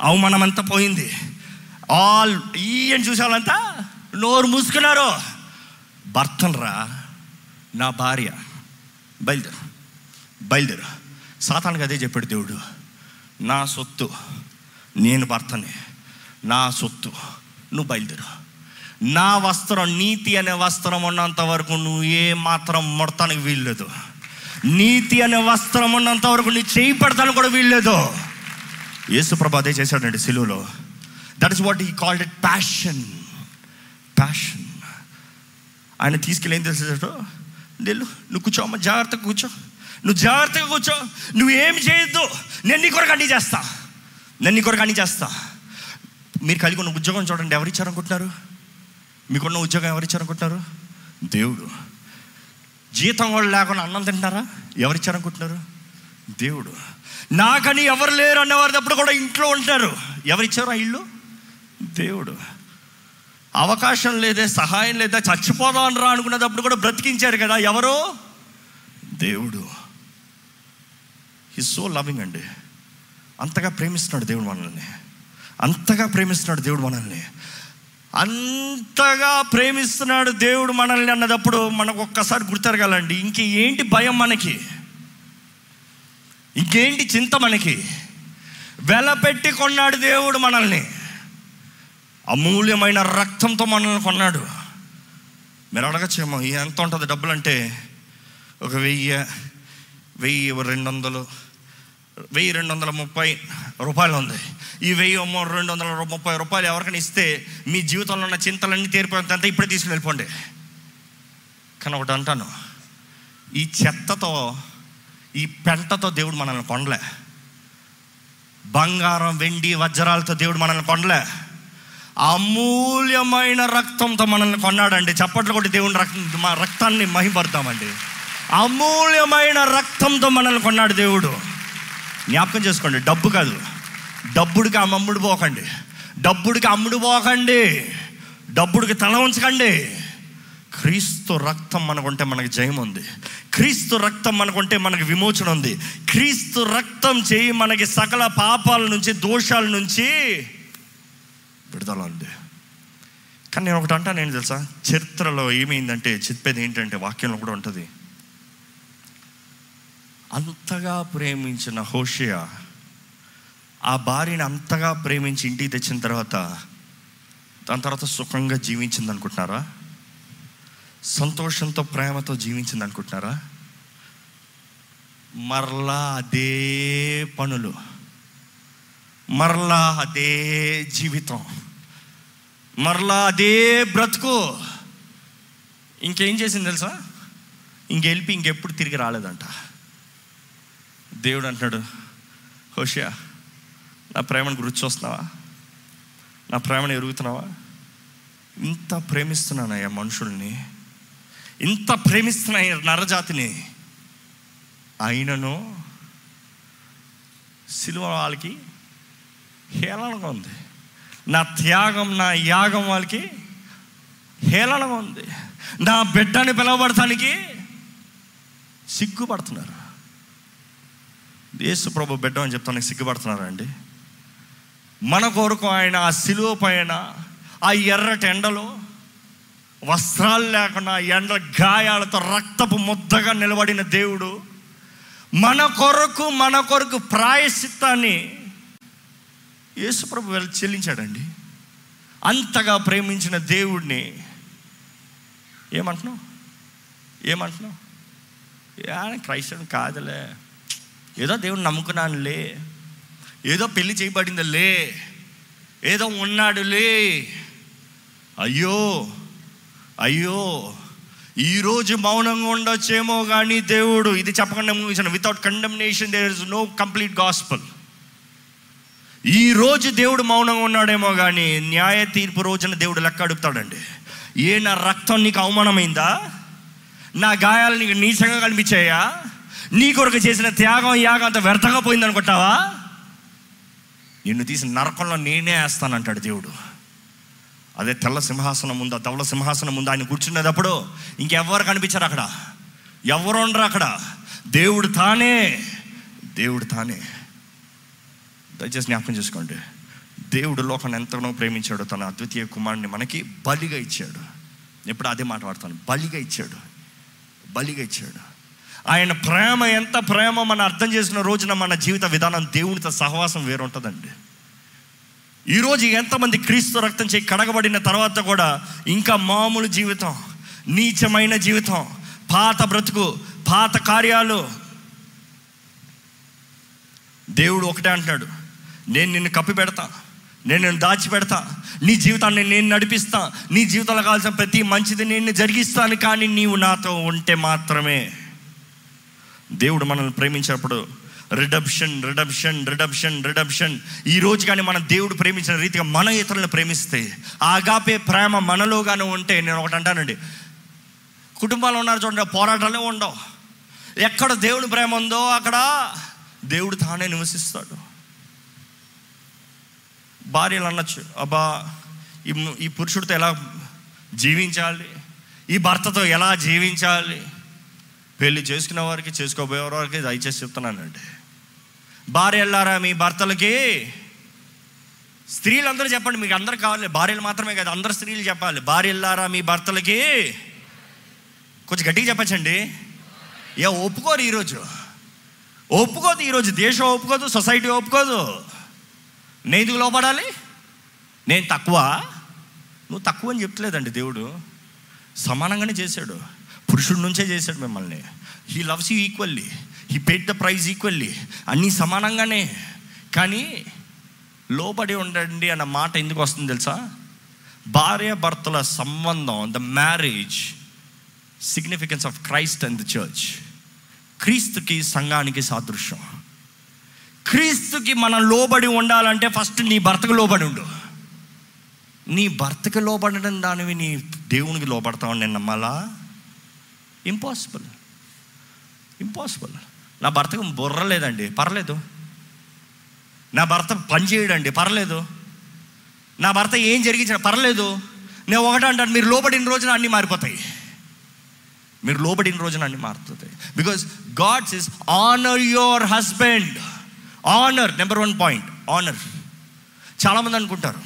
అవమానం పోయింది. ఆల్ ఈ అని చూసేవాళ్ళంతా నోరు మూసుకున్నారు. భర్తనరా నా భార్య బయలుదేరు బయలుదేరు. సాతానికి అదే చెప్పాడు దేవుడు. నా సొత్తు నేను భర్తని నా సొత్తు నువ్వు బయలుదేరు. నా వస్త్రం నీతి అనే వస్త్రం ఉన్నంత వరకు నువ్వు ఏ మాత్రం మొడతానికి వీల్లేదు. నీతి అనే వస్త్రం ఉన్నంత వరకు నీ చేయి పడతాను కూడా వీల్లేదు. యేసుప్రభు అదే చేశాడండి సిలువలో. That is what we called it passion passion ఆయన తీసుకెళ్ళి ఏం తెలిసేటో వెళ్ళు నువ్వు కూర్చో అమ్మ జాగ్రత్తగా కూర్చో. నువ్వు జాగ్రత్తగా కూర్చో. నువ్వు ఏం చేయొద్దు. నేను నీ కొరకు అన్నీ చేస్తా. నేను నీ కొరకు అన్నీ చేస్తా. మీరు కలిగి ఉన్న ఉద్యోగం చూడండి ఎవరు ఇచ్చారనుకుంటున్నారు? మీకున్న ఉద్యోగం ఎవరు ఇచ్చారనుకుంటున్నారు? దేవుడు. జీతం వాళ్ళు లేకుండా అన్నం తింటారా ఎవరు ఇచ్చారనుకుంటున్నారు? దేవుడు. నాకని ఎవరు లేరు అన్నవారినప్పుడు కూడా ఇంట్లో ఉంటారు ఎవరిచ్చారు ఆ ఇల్లు? దేవుడు. అవకాశం లేదే సహాయం లేదా చచ్చిపోదాం రా అనుకునేటప్పుడు కూడా బ్రతికించారు కదా ఎవరు? దేవుడు. ఈ సో లవింగ్ అండి. అంతగా ప్రేమిస్తున్నాడు దేవుడు మనల్ని. అంతగా ప్రేమిస్తున్నాడు దేవుడు మనల్ని. అంతగా ప్రేమిస్తున్నాడు దేవుడు మనల్ని అన్నదప్పుడు మనకు ఒక్కసారి గుర్తెరగాలండి. ఇంక ఏంటి భయం మనకి? ఇంకేంటి చింత మనకి? వెలపెట్టి కొన్నాడు దేవుడు మనల్ని. అమూల్యమైన రక్తంతో మనల్ని కొన్నాడు. మీరు అడగచ్చేమో ఎంత ఉంటుంది డబ్బులు అంటే ఒక వెయ్యి వెయ్యి రెండు వందలు. వెయ్యి రెండు వందల ముప్పై రూపాయలు ఉంది. ఈ వెయ్యి రెండు వందల ముప్పై రూపాయలు ఎవరికైనా ఇస్తే మీ జీవితంలో ఉన్న చింతలన్నీ తీరిపోయినంత ఇప్పుడే తీసుకుని వెళ్ళిపోండి కానీ ఒకటి అంటాను ఈ చెత్తతో ఈ పెంటతో దేవుడు మనల్ని కొనలే. బంగారం వెండి వజ్రాలతో దేవుడు మనల్ని కొనలే. అమూల్యమైన రక్తంతో మనల్ని కొన్నాడండి. చప్పట్లు కొట్టి దేవుని రక్తం మా రక్తాన్ని మహిపడతామండి అమూల్యమైన రక్తంతో మనల్ని కొన్నాడు దేవుడు. జ్ఞాపకం చేసుకోండి డబ్బు కాదు. డబ్బుడికి అమ్ముడు పోకండి. డబ్బుడికి అమ్ముడు పోకండి. డబ్బుడికి తల ఉంచకండి. క్రీస్తు రక్తం మనకుంటే మనకి జయం ఉంది. క్రీస్తు రక్తం మనకుంటే మనకి విమోచన ఉంది. క్రీస్తు రక్తం చేయి మనకి సకల పాపాల నుంచి దోషాల నుంచి విడుదల ఉంది. కానీ నేను ఒకటి అంటాను నేను తెలుసా? చరిత్రలో ఏమైందంటే చెప్పేది ఏంటంటే వాక్యంలో కూడా ఉంటుంది. అంతగా ప్రేమించిన హోషియా ఆ భార్యని అంతగా ప్రేమించి ఇంటికి తెచ్చిన తర్వాత దాని తర్వాత సుఖంగా జీవించింది అనుకుంటున్నారా? సంతోషంతో ప్రేమతో జీవించింది అనుకుంటున్నారా? మరలా అదే పనులు మరలా అదే జీవితం మరలా అదే బ్రతుకు. ఇంకేం చేసింది తెలుసా? ఇంకెళ్ళి ఇంకెప్పుడు తిరిగి రాలేదంట. దేవుడు అంటున్నాడు హోషియా నా ప్రేమను గుర్తు చూస్తున్నావా నా ప్రేమను ఎరుగుతున్నావా? ఇంత ప్రేమిస్తున్నానయ్యా మనుషుల్ని. ఇంత ప్రేమిస్తున్నాయి నరజాతిని. అయినను సిలువ వాళ్ళకి హేళనగా ఉంది. నా త్యాగం నా యాగం వాళ్ళకి హేళనగా ఉంది. నా బిడ్డని పిలవబడటానికి సిగ్గుపడుతున్నారు. యేసు ప్రభు బిడ్డ అని చెప్తాను నాకు అండి? మన కొరకు ఆయన ఆ సిలువ పైన ఆ ఎర్రటి ఎండలో వస్త్రాలు లేకుండా ఎండ గాయాలతో రక్తపు ముద్దగా నిలబడిన దేవుడు మన కొరకు మన కొరకు ప్రాయశ్చిత్తాన్ని యేసుప్రభు వెళ్ళి చెల్లించాడండి. అంతగా ప్రేమించిన దేవుడిని ఏమంటున్నావు? ఏమంటున్నావు? క్రైస్తవుని కాదులే. ఏదో దేవుడు నమ్ముకున్నానులే. ఏదో పెళ్ళి చేయబడిందిలే. ఏదో ఉన్నాడులే. అయ్యో అయ్యో ఈరోజు మౌనంగా ఉండొచ్చేమో కానీ దేవుడు ఇది చెప్పకుండా ముగించిన without condemnation there is no complete gospel ఈరోజు దేవుడు మౌనంగా ఉన్నాడేమో కానీ న్యాయ తీర్పు రోజున దేవుడు లెక్క అడుగుతాడండి. ఏ నా రక్తం నీకు అవమానమైందా? నా గాయాలు నీకు నీచంగా కనిపించాయా? నీ కొరకు చేసిన త్యాగం యాగం అంత వ్యర్థంగా పోయింది అనుకుంటావా? నిన్ను తీసి నరకంలో నేనే వేస్తానంటాడు దేవుడు. అదే తెల్ల సింహాసనం ముందు తవల సింహాసనం ముందు ఆయన కూర్చున్నప్పుడు ఇంకెవ్వరు కనిపించారు అక్కడ. ఎవరు ఉండరు అక్కడ. దేవుడు తానే. దేవుడు తానే. దయచేసి జ్ఞాపకం చేసుకోండి. దేవుడు లోకాన్ని ఎంతగానో ప్రేమించాడు. తన అద్వితీయ కుమారుని మనకి బలిగా ఇచ్చాడు. ఎప్పుడు అదే మాట్లాడతాను బలిగా ఇచ్చాడు. బలిగా ఇచ్చాడు. ఆయన ప్రేమ ఎంత ప్రేమ మనం అర్థం చేసిన రోజున మన జీవిత విధానం దేవునితో సహవాసం వేరుంటుందండి. ఈరోజు ఎంతమంది క్రీస్తు రక్తం చేయి కడగబడిన తర్వాత కూడా ఇంకా మామూలు జీవితం నీచమైన జీవితం పాత బ్రతుకు పాత కార్యాలు. దేవుడు ఒకటే అంటున్నాడు నేను నిన్ను కప్పి పెడతా నేను నిన్ను దాచిపెడతా నీ జీవితాన్ని నేను నడిపిస్తా నీ జీవితంలో కావాల్సిన ప్రతి మంచిది నేను జరిగిస్తాను కానీ నీవు నాతో ఉంటే మాత్రమే. దేవుడు మనల్ని ప్రేమించినప్పుడు రిడప్షన్ రిడప్షన్ రిడప్షన్ రిడప్షన్ ఈ రోజు కానీ మన దేవుడు ప్రేమించిన రీతిగా మన ఇతరులను ప్రేమిస్తే ఆగాపే ప్రేమ మనలోగానే ఉంటే నేను ఒకటి అంటానండి. కుటుంబాలు ఉన్నారు చూడండి పోరాటాలే ఉండవు. ఎక్కడ దేవుని ప్రేమ ఉందో అక్కడ దేవుడు తానే నివసిస్తాడు. భార్యలు అనొచ్చు అబ్బా ఈ ఈ పురుషుడితో ఎలా జీవించాలి? ఈ భర్తతో ఎలా జీవించాలి? పెళ్ళి చేసుకున్న వారికి చేసుకోబోయే వారికి దయచేసి చెప్తున్నానండి భార్య వెళ్ళారా మీ భర్తలకి స్త్రీలందరూ చెప్పండి మీకు అందరు కావాలి భార్యలు మాత్రమే కాదు అందరు స్త్రీలు చెప్పాలి. భార్య వెళ్ళారా మీ భర్తలకి కొంచెం గట్టిగా చెప్పచ్చండి. ఏ ఒప్పుకోరు ఈరోజు. ఒప్పుకోదు ఈరోజు దేశం ఒప్పుకోదు సొసైటీ ఒప్పుకోదు. నేను ఎందుకు లోపడాలి? నేను తక్కువ. నువ్వు తక్కువ అని చెప్తలేదండి దేవుడు. సమానంగానే చేశాడు. పురుషుడి నుంచే చేశాడు మిమ్మల్ని. He loves you equally he paid the price equally అన్నీ సమానంగానే. కానీ లోబడి ఉండండి అన్న మాట ఎందుకు వస్తుంది తెలుసా? భార్య భర్తల సంబంధం the marriage significance of Christ and the church క్రీస్తుకి సంఘానికి సాదృశ్యం. క్రీస్తుకి మనం లోబడి ఉండాలంటే ఫస్ట్ నీ భర్తకు లోబడి ఉండు. నీ భర్తకి లోబడడం దానివి నీ దేవునికి లోబడతావు నేను నమ్మాలా? ఇంపాసిబుల్ ఇంపాసిబుల్ నా భర్తకు బుర్ర లేదండి. పర్లేదు. నా భర్త పని చేయడండి. పర్లేదు. నా భర్త ఏం జరిగించిన పర్లేదు. నేను ఒకటే అంటాను మీరు లోబడిన రోజున అన్నీ మారిపోతాయి. మీరు లోబడిన రోజున అన్ని మారుతుంది because God's is honour your husband honour number one point honour చాలామంది అనుకుంటారు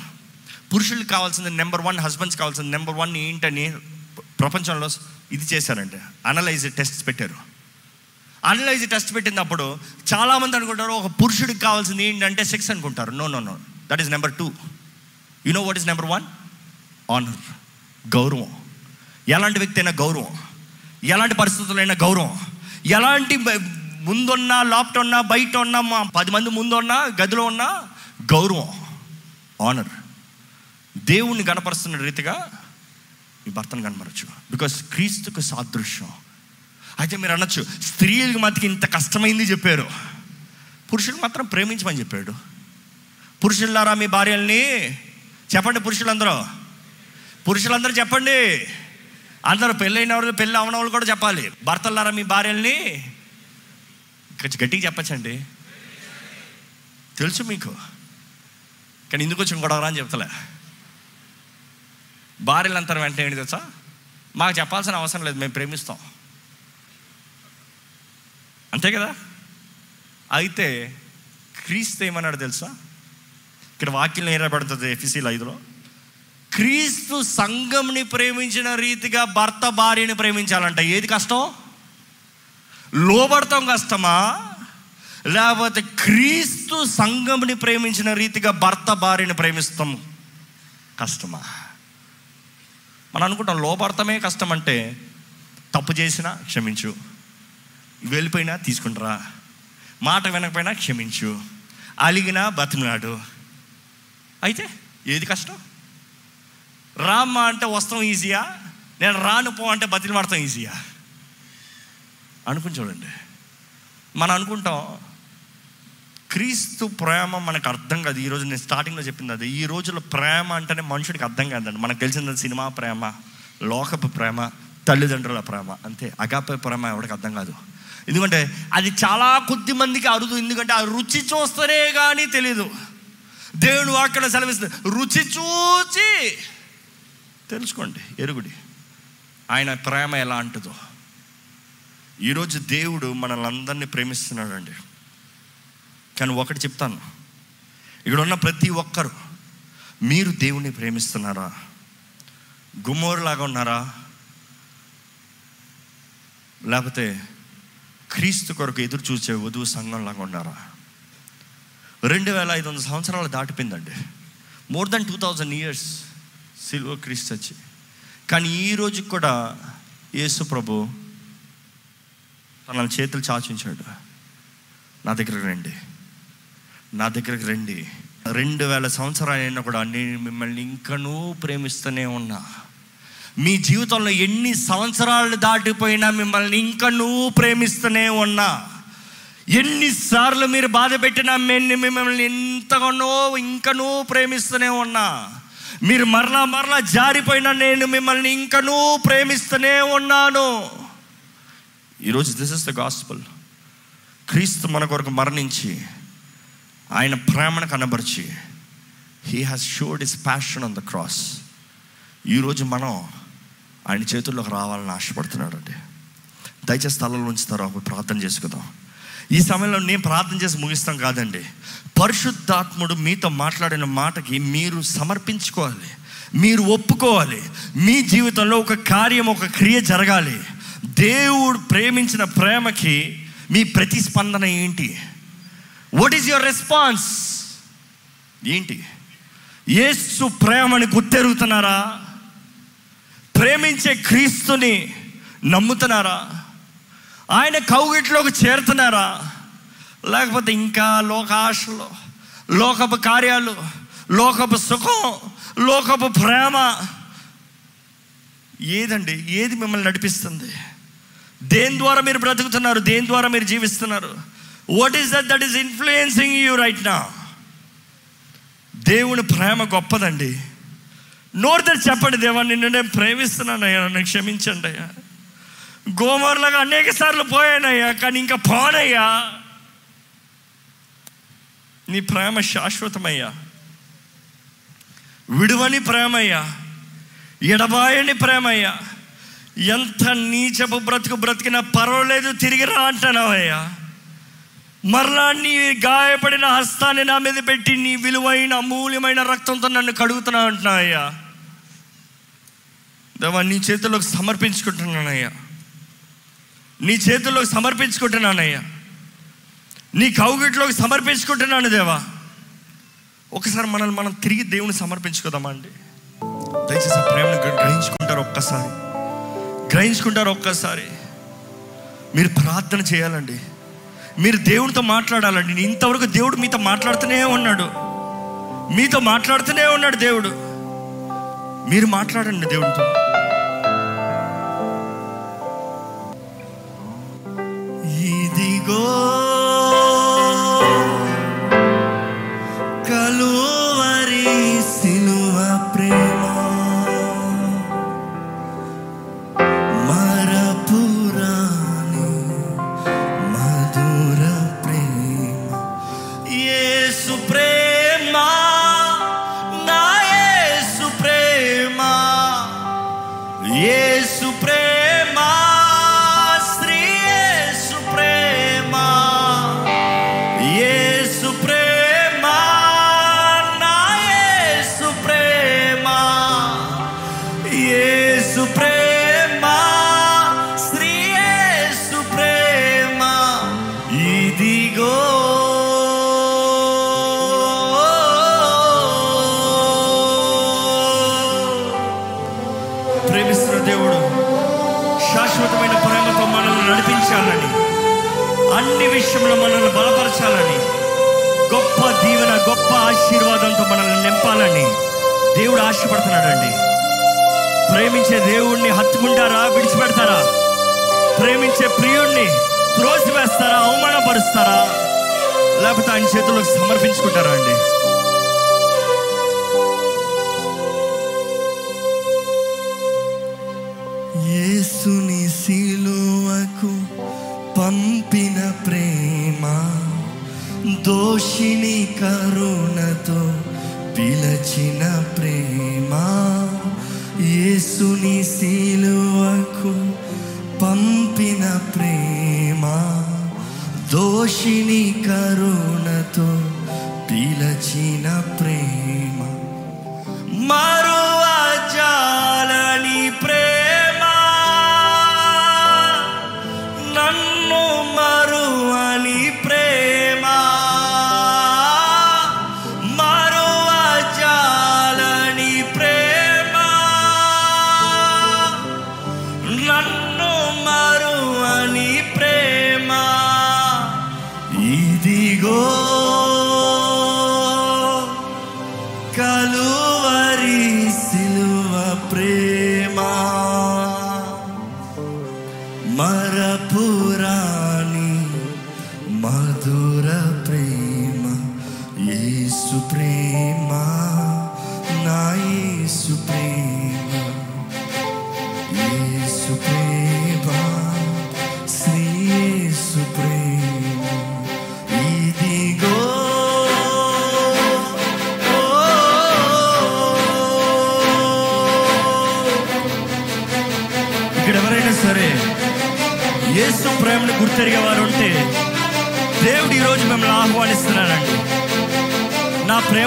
పురుషులకు కావాల్సింది నెంబర్ వన్ హస్బెండ్స్ కావాల్సింది నెంబర్ వన్ ఏంటని ప్రపంచంలో ఇది చేశారంటే అనలైజ్ టెస్ట్ పెట్టారు. అనలైజ్ టెస్ట్ పెట్టినప్పుడు చాలామంది అనుకుంటారు ఒక పురుషుడికి కావాల్సింది ఏంటంటే సెక్స్ అనుకుంటారు. No no no that is number two you know what is number one honour గౌరవం ఎలాంటి వ్యక్తి అయినా గౌరవం. ఎలాంటి పరిస్థితులైనా గౌరవం. ఎలాంటి ముందున్నా లోపట ఉన్నా బయట ఉన్నా మా పది మంది ముందున్నా గదిలో ఉన్నా గౌరవం. ఆనర్ దేవుణ్ణి గణపరుస్తున్న రీతిగా మీ భర్తను కనపరచు బికాస్ క్రీస్తుకు సాదృశ్యం. అయితే మీరు అనొచ్చు స్త్రీలకు మతికి ఇంత కష్టమైంది చెప్పారు. పురుషులు మాత్రం ప్రేమించమని చెప్పాడు. పురుషులారా మీ భార్యల్ని చెప్పండి పురుషులందరూ. పురుషులందరూ చెప్పండి. అందరూ పెళ్ళైన వాళ్ళు పెళ్ళి అవన వాళ్ళు కూడా చెప్పాలి. భర్తలారా మీ భార్యల్ని గట్టిగా చెప్పచ్చండి. తెలుసు మీకు. కానీ ఎందుకు వచ్చిన గొడవరా అని చెప్తలే. భార్యలు అంతరం వెంటనే ఏంటి తెలుసా? మాకు చెప్పాల్సిన అవసరం లేదు మేము ప్రేమిస్తాం. అంతే కదా? అయితే క్రీస్తు ఏమన్నాడు తెలుసా? ఇక్కడ వాక్యం ఏరబడుతుంది ఎఫ్ఎస్సీలు ఐదులో? క్రీస్తు సంఘంని ప్రేమించిన రీతిగా భర్త భార్యని ప్రేమించాలంట. ఏది కష్టం? లోబడతాం కష్టమా? లేకపోతే క్రీస్తు సంఘంని ప్రేమించిన రీతిగా భర్త భార్యని ప్రేమిస్తాం కష్టమా? మనం అనుకుంటాం లోపార్థమే కష్టం అంటే తప్పు చేసినా క్షమించు వెళ్ళిపోయినా తీసుకుంటారా మాట వినకపోయినా క్షమించు అలిగినా బతిమినాడు అయితే ఏది కష్టం? రామ్మా అంటే వస్తాం ఈజీయా? నేను రాను పో అంటే బతిలు పడతాం ఈజీయా? అనుకుని చూడండి. మనం అనుకుంటాం క్రీస్తు ప్రేమ మనకు అర్థం కాదు. ఈరోజు నేను స్టార్టింగ్లో చెప్పింది అది. ఈ రోజుల్లో ప్రేమ అంటేనే మనుషుడికి అర్థం కాదండి. మనకు తెలిసిన సినిమా ప్రేమ లోకపు ప్రేమ తల్లిదండ్రుల ప్రేమ. అంతే. అగాపే ప్రేమ ఎవరికి అర్థం కాదు. ఎందుకంటే అది చాలా కొద్ది మందికి అరుదు. ఎందుకంటే ఆ రుచి చూస్తేనే కానీ తెలియదు దేవుడు అక్కడ సెలవిస్తుంది. రుచి చూచి తెలుసుకోండి. ఎరుగుడి. ఆయన ప్రేమ ఎలా అంటుందో. ఈరోజు దేవుడు మనల్ని అందరినీ ప్రేమిస్తున్నాడండి. కానీ ఒకటి చెప్తాను. ఇక్కడ ఉన్న ప్రతి ఒక్కరు మీరు దేవుణ్ణి ప్రేమిస్తున్నారా? గుమ్మోరులాగా ఉన్నారా? లేకపోతే క్రీస్తు కొరకు ఎదురు చూసే వధువు సంఘంలాగా ఉన్నారా? రెండు వేల ఐదు వందల సంవత్సరాలు దాటిపోయిందండి. More than two thousand years సిల్వ క్రీస్తు వచ్చి. కానీ ఈ రోజు కూడా యేసు ప్రభు తన చేతులు చాచించాడు. నా దగ్గర రండి. నా దగ్గరకు రండి. రెండు వేల సంవత్సరాలు అయినా కూడా నేను మిమ్మల్ని ఇంకనూ ప్రేమిస్తూనే ఉన్నా. మీ జీవితంలో ఎన్ని సంవత్సరాలు దాటిపోయినా మిమ్మల్ని ఇంకనూ ప్రేమిస్తూనే ఉన్నా. ఎన్నిసార్లు మీరు బాధ పెట్టినా మేము మిమ్మల్ని ఎంతగానో ఇంకనూ ప్రేమిస్తూనే ఉన్నా. మీరు మరలా మరలా జారిపోయినా నేను మిమ్మల్ని ఇంకనూ ప్రేమిస్తూనే ఉన్నాను. ఈరోజు దిస్ ఇస్ ద గాస్పల్. క్రీస్తు మన కొరకు మరణించి ఆయన ప్రేమను కనబరిచి he has showed his passion on the cross ఈరోజు మనం ఆయన చేతుల్లోకి రావాలని ఆశపడుతున్నాడు అండి దయచేసి స్థలంలో ఉంచుతారు? అప్పుడు ప్రార్థన చేసుకుందాం. ఈ సమయంలో నేను ప్రార్థన చేసి ముగిస్తాం కాదండి. పరిశుద్ధాత్ముడు మీతో మాట్లాడిన మాటకి మీరు సమర్పించుకోవాలి. మీరు ఒప్పుకోవాలి. మీ జీవితంలో ఒక కార్యం ఒక క్రియ జరగాలి. దేవుడు ప్రేమించిన ప్రేమకి మీ ప్రతిస్పందన ఏంటి? వాట్ ఈస్ యువర్ రెస్పాన్స్ ఏంటి? యేసు ప్రేమని గుర్తెరుగుతున్నారా? ప్రేమించే క్రీస్తుని నమ్ముతున్నారా? ఆయన కౌగిట్లోకి చేరుతున్నారా? లేకపోతే ఇంకా లోకాశలు లోకపు కార్యాలు లోకపు సుఖం లోకపు ప్రేమ ఏదండి? ఏది మిమ్మల్ని నడిపిస్తుంది? దేని ద్వారా మీరు బ్రతుకుతున్నారు? దేని ద్వారా మీరు జీవిస్తున్నారు? What is that that is influencing you right నా దేవుని ప్రేమ గొప్పదండి. నోరుతో చెప్పండి దేవా నిన్ను నేను ప్రేమిస్తున్నానయ్యా నన్ను క్షమించండి అయ్యా. గోమర్లాగా అనేక సార్లు పోయానయ్యా కానీ ఇంకా పోనయ్యా. నీ ప్రేమ శాశ్వతమయ్యా. విడువని ప్రేమయ్యా. ఎడబాయని ప్రేమయ్యా. ఎంత నీచపు బ్రతుకు బ్రతికినా పర్వాలేదు తిరిగి రా అంటున్నావయ్యా. మరలా నీ గాయపడిన హస్తాన్ని నా మీద పెట్టి నీ విలువైన అమూల్యమైన రక్తంతో నన్ను కడుగుతున్నా అంటున్నాయ్యా. దేవా నీ చేతుల్లోకి సమర్పించుకుంటున్నానయ్యా. నీ చేతుల్లోకి సమర్పించుకుంటున్నానయ్యా. నీ కౌగిట్లోకి సమర్పించుకుంటున్నాను దేవా. ఒకసారి మనల్ని మనం తిరిగి దేవుని సమర్పించుకుందామా అండి? దయచేసి ఆ ప్రేమను గ్రహించుకుంటారు ఒక్కసారి. గ్రహించుకుంటారు ఒక్కసారి. మీరు ప్రార్థన చేయాలండి. మీరు దేవునితో మాట్లాడాలండి. ఇంతవరకు దేవుడు మీతో మాట్లాడుతూనే ఉన్నాడు. మీతో మాట్లాడుతూనే ఉన్నాడు దేవుడు. మీరు మాట్లాడండి దేవుడితో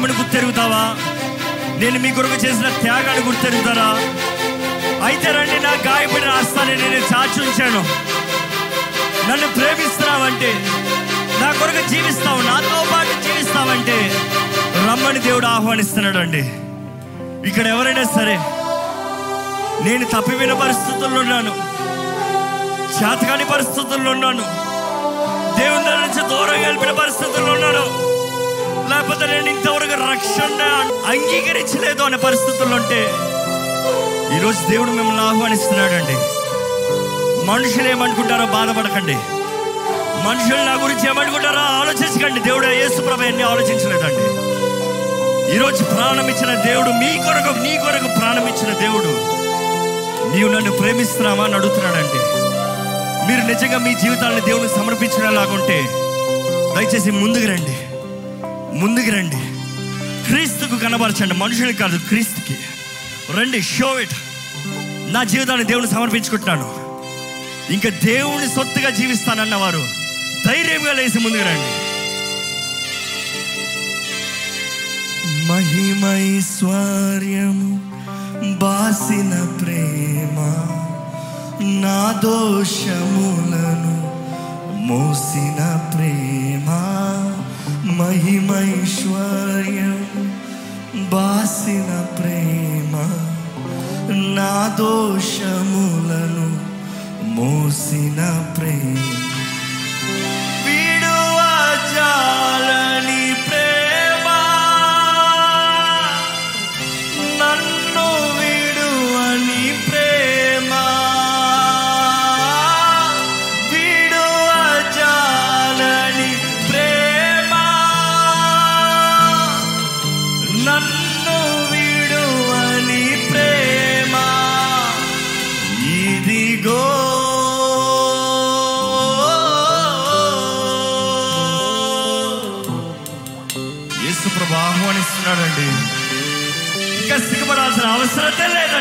ప్రేమను గుర్తెరుగుతావా? నేను మీ కొరకు చేసిన త్యాగాన్ని గుర్తెరుగుతారా? అయితే రండి నా గాయపడిన హస్తాన్ని నేను చాచి ఉంచాను. నన్ను ప్రేమిస్తున్నావంటే నా కొరకు జీవిస్తావు నాతో పాటు జీవిస్తావంటే రమ్మని దేవుడు ఆహ్వానిస్తున్నాడు అండి ఇక్కడ ఎవరైనా సరే నేను తప్పిపోయిన పరిస్థితుల్లో ఉన్నాను. చేతకాని పరిస్థితుల్లో ఉన్నాను. దేవుని నుంచి దూరం గెలిపిన పరిస్థితుల్లో ఉన్నాను. లేకపోతే నేను ఇంతవరకు రక్షణ అంగీకరించలేదు అనే పరిస్థితులు ఉంటే ఈరోజు దేవుడు మిమ్మల్ని ఆహ్వానిస్తున్నాడండి. మనుషులు ఏమనుకుంటారో బాధపడకండి. మనుషులు నా గురించి ఏమనుకుంటారో ఆలోచించకండి. దేవుడు యేసుప్రభ ఎన్ని ఆలోచించలేదండి. ఈరోజు ప్రాణం ఇచ్చిన దేవుడు మీ కొరకు నీ కొరకు ప్రాణం ఇచ్చిన దేవుడు నీవు నన్ను ప్రేమిస్తున్నావా అని అడుగుతున్నాడండి. మీరు నిజంగా మీ జీవితాన్ని దేవునికి సమర్పించినలాగుంటే దయచేసి ముందుకు రండి. ముందుకు రండి. క్రీస్తుకు కనబరచండి. మనుషులకు కాదు క్రీస్తుకి. రండి షో ఇట్ నా జీవితాన్ని దేవుని సమర్పించుకుంటున్నాను. ఇంకా దేవుని సొత్తుగా జీవిస్తానన్న వారు ధైర్యంగా లేచి ముందుకు రండి. మహిమైశ్వర్యము బాసిన ప్రేమ నా దోషములను మోసిన ప్రేమ. మహిమైశ్వర్యం బాసిన ప్రేమ నా దోషములను మోసిన ప్రేమ. విడువ జాలని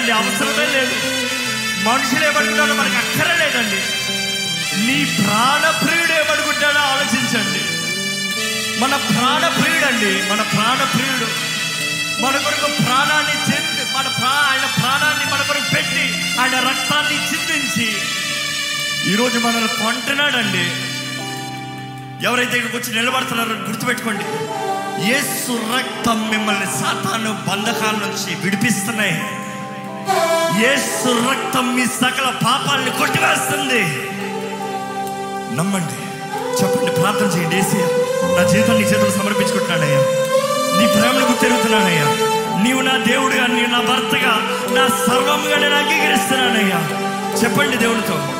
లేదండి అవసరమే లేదు. మనుషులు ఏమనుకుంటాడో మనకి అక్కర లేదండి. నీ ప్రాణ ప్రియుడు ఏమనుకుంటాడో ఆలోచించండి. మన ప్రాణ ప్రియుడండి. మన ప్రాణ ప్రియుడు. మన కొరకు ప్రాణాన్ని చెంది మన ప్రా ఆయన ప్రాణాన్ని మన కొరకు పెట్టి ఆయన రక్తాన్ని చిందించి ఈరోజు మనల్ని కొంటున్నాడండి ఎవరైతే ఇక్కడికి వచ్చి నిలబడుతున్నారో గుర్తుపెట్టుకోండి. యేసు రక్తం మిమ్మల్ని సాతాను బంధకాల నుంచి విడిపిస్తున్నాయి. యేసు రక్తం మీ సకల పాపాలని కొట్టివేస్తుంది. నమ్మండి. చెప్పండి ప్రార్థన చేయండి. ఏసయ్య నా జీవితాన్ని నీ చేతులు సమర్పించుకుంటున్నానయ్యా. నీ ప్రేమను గుర్తెరుగుతున్నానయ్యా నీవు నా దేవుడుగా నీవు నా భర్తగా నా సర్వముగా నేను అంగీకరిస్తున్నానయ్యా. చెప్పండి దేవుడితో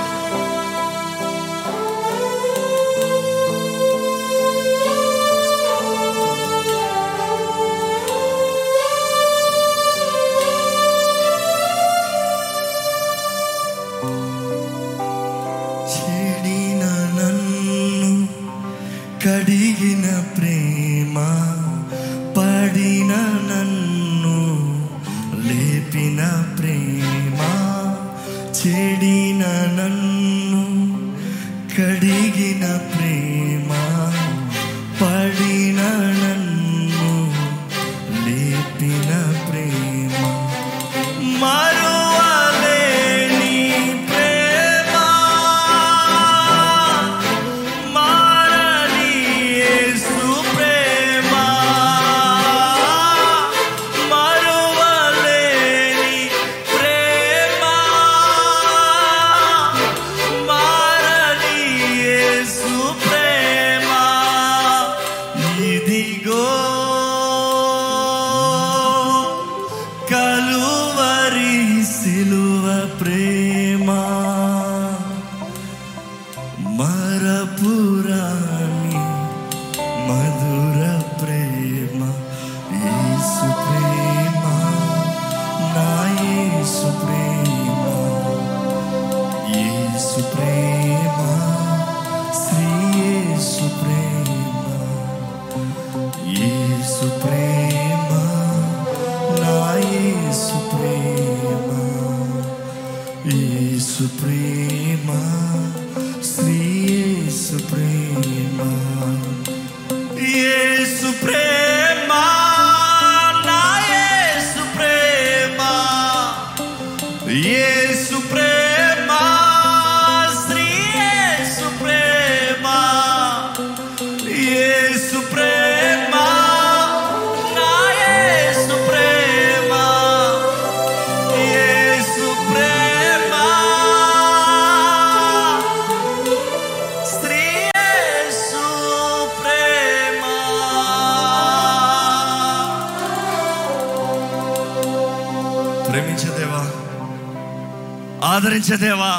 ఆదరించదేవా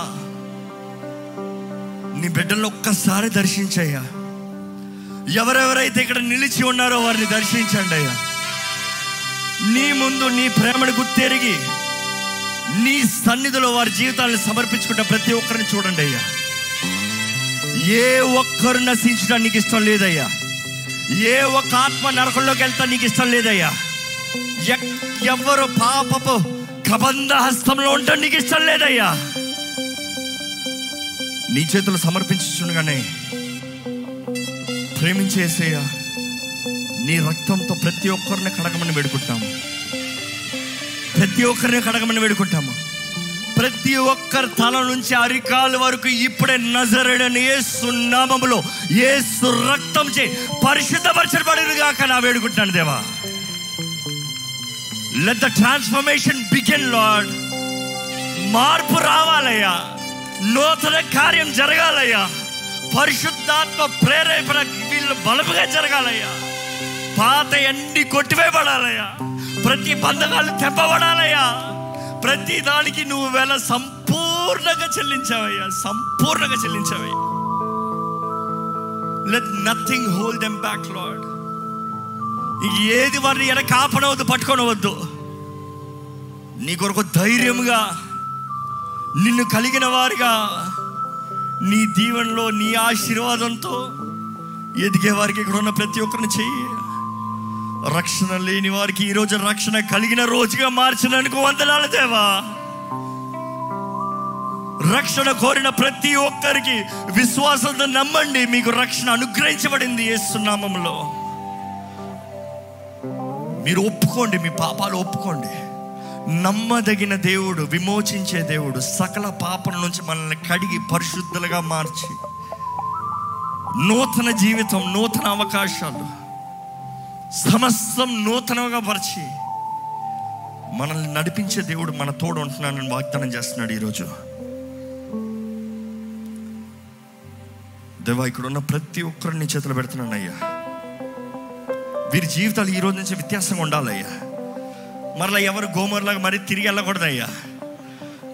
నీ బిడ్డలను ఒక్కసారి దర్శించయ్యా. ఎవరెవరైతే ఇక్కడ నిలిచి ఉన్నారో వారిని దర్శించండి అయ్యా. నీ ముందు నీ ప్రేమను గుర్తెరిగి నీ సన్నిధిలో వారి జీవితాలను సమర్పించుకుంటే ప్రతి ఒక్కరిని చూడండి అయ్యా. ఏ ఒక్కరు నశించడం నీకు ఇష్టం లేదయ్యా. ఏ ఒక్క ఆత్మ నరకంలోకి వెళ్తా నీకు ఇష్టం లేదయ్యా. ఎవ్వరు పాపపు కబంధ హస్తంలో ఉండడం నీకు ఇష్టం లేదయ్యా. నీ చేతులు సమర్పించుచుండగానే ప్రేమించేసేయా నీ రక్తంతో ప్రతి ఒక్కరిని కడగమని వేడుకుంటాము. ప్రతి ఒక్కరిని కడగమని వేడుకుంటాము. ప్రతి ఒక్కరి తల నుంచి అరికాల వరకు ఇప్పుడే నజరడని ఏ నామములో ఏసు రక్తం చే పరిశుద్ధపరచబడినగాక నా వేడుకుంటాను దేవా. Let the transformation begin lord మార్పు రావాలయ్యా. నూతన కార్యం జరగాలయ్యా. పరిశుద్ధాత్మ ప్రేరేపణ వీళ్ళు బలముగా జరగాలయ్యా. పాత అన్ని కొట్టివేయబడాలయ్యా. ప్రతి బంధకాలు తెప్పబడాలయ్యా. ప్రతి దానికి నువ్వు వేళ సంపూర్ణంగా చెల్లించావయ్యా. సంపూర్ణంగా చెల్లించావయ్యా. Let nothing hold them back lord ఏది వారిని ఎడ కాపనవద్దు పట్టుకొనవద్దు. నీ కొరకు ధైర్యంగా నిన్ను కలిగిన వారిగా నీ దీవెనలో నీ ఆశీర్వాదంతో ఎదిగే వారికి ఇక్కడ ఉన్న ప్రతి ఒక్కరిని చెయ్యి. రక్షణ లేని వారికి ఈ రక్షణ కలిగిన రోజుగా మార్చినందుకు వందనాలు దేవా. రక్షణ కోరిన ప్రతి ఒక్కరికి విశ్వాసంతో నమ్మండి మీకు రక్షణ అనుగ్రహించబడింది యేసునామంలో మీరు ఒప్పుకోండి మీ పాపాలు ఒప్పుకోండి. నమ్మదగిన దేవుడు విమోచించే దేవుడు సకల పాపల నుంచి మనల్ని కడిగి పరిశుద్ధులుగా మార్చి నూతన జీవితం నూతన అవకాశాలు సమస్తం నూతనంగా పరిచి మనల్ని నడిపించే దేవుడు మన తోడు ఉంటున్నానని వాగ్దానం చేస్తున్నాడు ఈరోజు. దేవా ఇక్కడ ఉన్న ప్రతి ఒక్కరిని చేతులు పెడుతున్నాను అయ్యా వీరి జీవితాలు ఈ రోజు నుంచి వ్యత్యాసంగా ఉండాలయ్యా. మరలా ఎవరు గోమర్లాగా మరీ తిరిగి వెళ్ళకూడదయ్యా.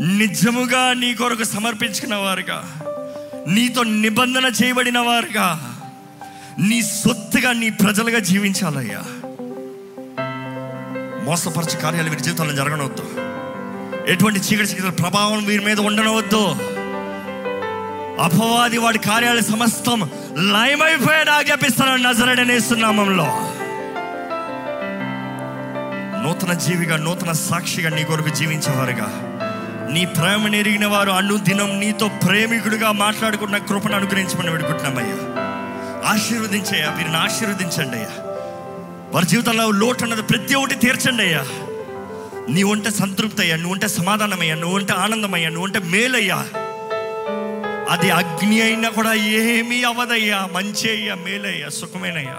నిజముగా నీ కొరకు సమర్పించుకున్న వారుగా నీతో నిబంధన చేయబడిన వారుగా నీ సొత్తుగా నీ ప్రజలుగా జీవించాలయ్యా. మోసపరచు కార్యాలు వీరి జీవితంలో జరగనవద్దు. ఎటువంటి చీకటి చీకటి ప్రభావం వీరి మీద ఉండనవద్దు. అపవాది వాడి కార్యాల సమస్తం లయమైపోయాడు ఆజ్ఞాపిస్తున్నాడు నజరడనేస్తున్నామంలో నూతన జీవిగా నూతన సాక్షిగా నీ కొరకు జీవించేవారుగా. నీ ప్రేమ నెరిగిన వారు అనుదినం నీతో ప్రేమికుడిగా మాట్లాడుకున్న కృపను అనుగ్రహించమని పెడుకుంటున్నామయ్యా ఆశీర్వదించయ్యా వీరిని ఆశీర్వదించండి అయ్యా. వారి జీవితంలో లోటు అన్నది ప్రతి ఒక్కటి తీర్చండి అయ్యా. నీ ఉంటే సంతృప్తి అయ్యా నువ్వు ఉంటే సమాధానమయ్యా నువ్వు ఉంటే ఆనందమయ్యా నువ్వు ఉంటే మేలయ్యా అది అగ్ని అయినా కూడా ఏమీ అవదయ్యా మంచి అయ్యా మేలయ్యా సుఖమేనయ్యా.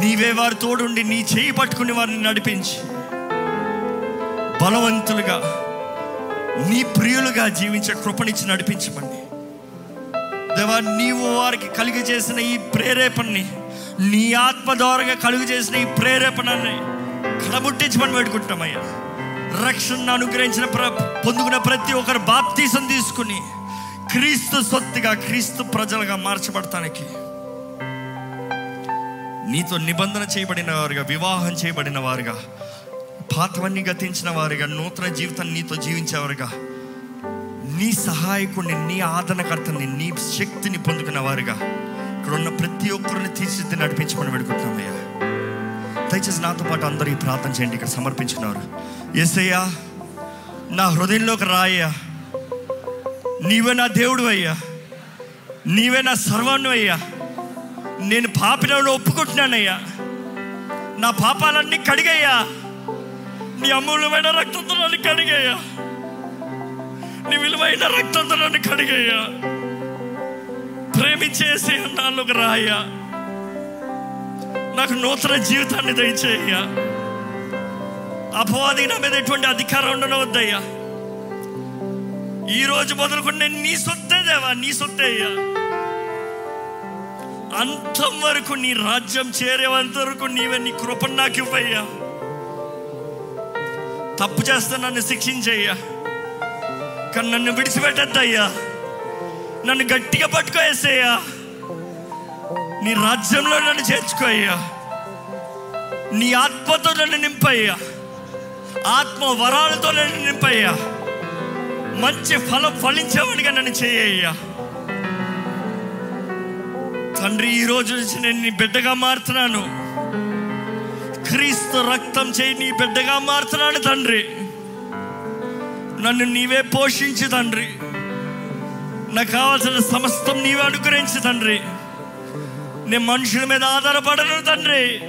నీవే వారి తోడుండి నీ చేయి పట్టుకుని వారిని నడిపించి. బలవంతులుగా నీ ప్రియులుగా జీవించే కృపనిచ్చి నడిపించమండి దేవా నీవు వారికి కలిగి చేసిన ఈ ప్రేరేపణని నీ ఆత్మ ద్వారాగా కలుగు చేసిన ఈ ప్రేరేపణని కడముట్టించమని పెట్టుకుంటామయ్యా రక్షణ అనుగ్రహించిన ప్ర పొందుకున్న ప్రతి ఒక్కరు బాప్తీసం తీసుకుని క్రీస్తు సొత్తుగా క్రీస్తు ప్రజలుగా మార్చబడటానికి నీతో నిబంధన చేయబడిన వారుగా వివాహం చేయబడిన వారుగా పాతవన్నీ గతించిన వారుగా నూతన జీవితాన్ని నీతో జీవించేవారుగా నీ సహాయకుడిని నీ ఆదరణకర్తని నీ శక్తిని పొందుకున్న వారుగా ఇక్కడ ఉన్న ప్రతి ఒక్కరిని తీర్చిది నడిపించమని పెడుకుంటున్నామయ్యా దయచేసి నాతో పాటు అందరూ ఈ ప్రార్థన చేయండి ఇక్కడ సమర్పించినారు ఎస్సయ్యా నా హృదయంలోకి రాయ్యా. నీవే నా దేవుడు అయ్యా. నీవే నా సర్వాన్ని అయ్యా. నేను పాపినని ఒప్పుకుంటున్నానయ్యా. నా పాపాలన్నీ కడిగయ్యా. నీ అమూల్యమైన రక్తంతో నన్ను కడిగయ్యా. నీ విలువైన రక్తంతో నన్ను కడిగయ్యా. ప్రేమించేసి నాలోకి రాయ్యా. నాకు నూతన జీవితాన్ని దయచేయ్యా. అపవాది నా మీద ఎటువంటి అధికారం ఉండనవద్దయ్యా. ఈ రోజు మొదలుకొని నేను నీ సొత్తే దేవా నీ సొత్తే అయ్యా. అంతం వరకు నీ రాజ్యం చేరేంత వరకు నీవే నీ కృపను నాకు ఇవ్వయ్యా. తప్పు చేస్తే నన్ను శిక్షించయ్యా. కానీ నన్ను విడిచిపెట్టద్దయ్యా. నన్ను గట్టిగా పట్టుకోయేసయ్యా. నీ రాజ్యంలో నన్ను చేర్చుకోయ్యా. నీ ఆత్మతో నన్ను నింపయ్యా. ఆత్మ వరాలతో నన్ను నింపయ్యా. మంచి ఫలం ఫలించేవాడిగా నన్ను చేయ్యా తండ్రి ఈ రోజు నుంచి నేను నీ బిడ్డగా మారుతున్నాను. క్రీస్తు రక్తం చేయి నీ బిడ్డగా మారుతున్నాను తండ్రి. నన్ను నీవే పోషించి తండ్రి. నాకు కావాల్సిన సమస్తం నీవే అనుగ్రహించి తండ్రి. నేను మనుషుల మీద ఆధారపడను తండ్రి.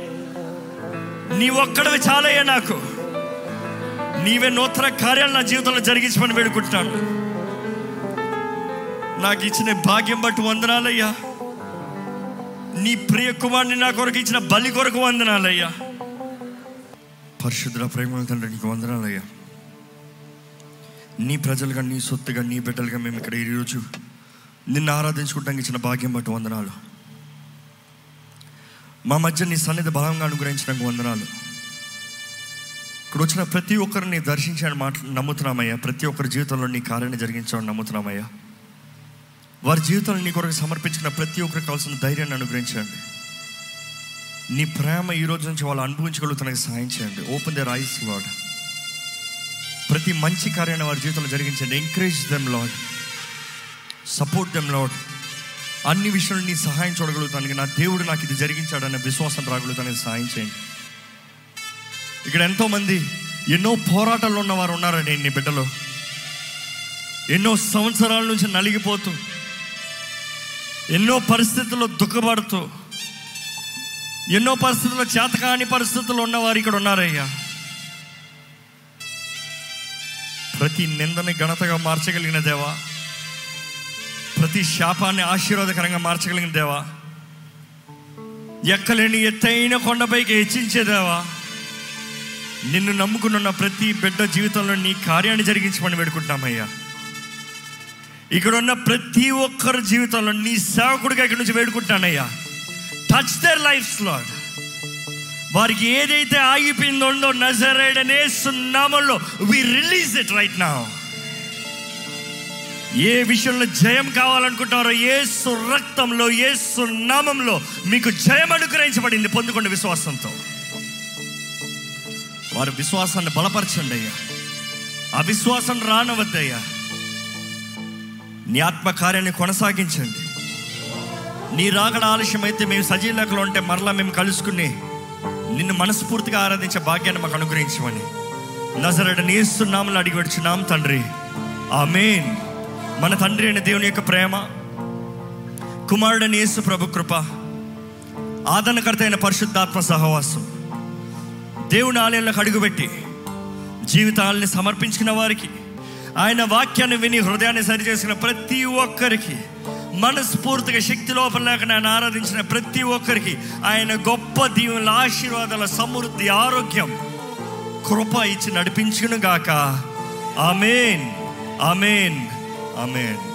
నీ ఒక్కడవి చాలయ్యా నాకు. నీవే నూతన కార్యాలు నా జీవితంలో జరిగించమని వేడుకుంటున్నాను. నాకు ఇచ్చిన భాగ్యం బట్టి వందనాలయ్యా. నీ ప్రియ కుమారుని నా కొరకు ఇచ్చిన బలి కొరకు వందనాలయ్యా. పరిశుద్ధుల ప్రేమ తండ్రి నీకు వందనాలయ్యా. నీ ప్రజలుగా నీ సొత్తుగా నీ బిడ్డలుగా మేము ఇక్కడ ఈరోజు నిన్ను ఆరాధించుకుంటానికి ఇచ్చిన భాగ్యం బట్టి వందనాలు. మా మధ్య నీ సన్నిధి భాగంగా అనుగ్రహించడానికి వందనాలు. ఇక్కడ వచ్చిన ప్రతి ఒక్కరిని దర్శించాలని మాట్లా నమ్ముతున్నామయ్యా. ప్రతి ఒక్కరి జీవితంలో నీ కార్యాన్ని జరిగించాలని నమ్ముతున్నామయ్యా. వారి జీవితాన్ని నీ కొరకు సమర్పించిన ప్రతి ఒక్కరికి కావాల్సిన ధైర్యాన్ని అనుగ్రహించండి. నీ ప్రేమ ఈ రోజు నుంచి వాళ్ళు అనుభవించగలుగుతానికి సహాయం చేయండి. ఓపెన్ దే రైస్ లాడ్ ప్రతి మంచి కార్యాన్ని వారి జీవితంలో జరిగించండి. Encourage them lord support them lord అన్ని విషయాలు నీ సహాయం చూడగలుగుతానికి నా దేవుడు నాకు ఇది జరిగించాడనే విశ్వాసం రాగలుగుతానికి సహాయం చేయండి. ఇక్కడ ఎంతోమంది ఎన్నో పోరాటాలు ఉన్నవారు ఉన్నారండి నీ బిడ్డలో. ఎన్నో సంవత్సరాల నుంచి నలిగిపోతూ ఎన్నో పరిస్థితుల్లో దుఃఖపడుతూ ఎన్నో పరిస్థితుల్లో చేతకాని పరిస్థితుల్లో ఉన్నవారు ఇక్కడ ఉన్నారయ్యా. ప్రతి నిందని ఘనతగా మార్చగలిగిన దేవా ప్రతి శాపాన్ని ఆశీర్వాదకరంగా మార్చగలిగిన దేవా ఎక్కలేని ఎత్తైన కొండపైకి హెచ్చించే దేవా నిన్ను నమ్ముకున్న ప్రతి బిడ్డ జీవితంలో నీ కార్యాన్ని జరిగించమని పెడుకుంటామయ్యా ఇక్కడ ఉన్న ప్రతి ఒక్కరి జీవితంలో నీ సేవకుడిగా ఇక్కడ నుంచి వేడుకుంటానయ్యా టచ్ దర్ లైఫ్ లాడ్ వారికి ఏదైతే ఆగిపోయిందో నజరేడనే సున్నామంలో వి రిలీజ్ ఇట్ రైట్ నా ఏ విషయంలో జయం కావాలనుకుంటారో ఏ సురక్తంలో ఏ సున్నామంలో మీకు జయం అనుగ్రహించబడింది పొందుకున్న విశ్వాసంతో. వారి విశ్వాసాన్ని బలపరచండి అయ్యా. అవిశ్వాసం రానవద్దయ్యా. నీ ఆత్మ కార్యాన్ని కొనసాగించండి. నీ రాగడ ఆలస్యమైతే మేము సజీవ ఉంటే మరలా మేము కలుసుకుని నిన్ను మనస్ఫూర్తిగా ఆరాధించే భాగ్యాన్ని మాకు అనుగ్రహించమని. నజరడ నేస్తున్నాములు అడిగి వచ్చున్నాం తండ్రి. ఆమెన్. మన తండ్రి అయిన దేవుని యొక్క ప్రేమ కుమారుడని యేసు ప్రభు కృప ఆదరణకర్త అయిన పరిశుద్ధాత్మ సహవాసం దేవుని ఆలయంలోకి అడుగుపెట్టి జీవితాలని సమర్పించిన వారికి ఆయన వాక్యాన్ని విని హృదయాన్ని సరిచేసిన ప్రతి ఒక్కరికి మనస్ఫూర్తిగా శక్తి లోపల లేక ఆయన ఆరాధించిన ప్రతి ఒక్కరికి ఆయన గొప్ప దీవుల ఆశీర్వాదాల సమృద్ధి ఆరోగ్యం కృప ఇచ్చి నడిపించును గాక. ఆమెన్. ఆమెన్. ఆమెన్.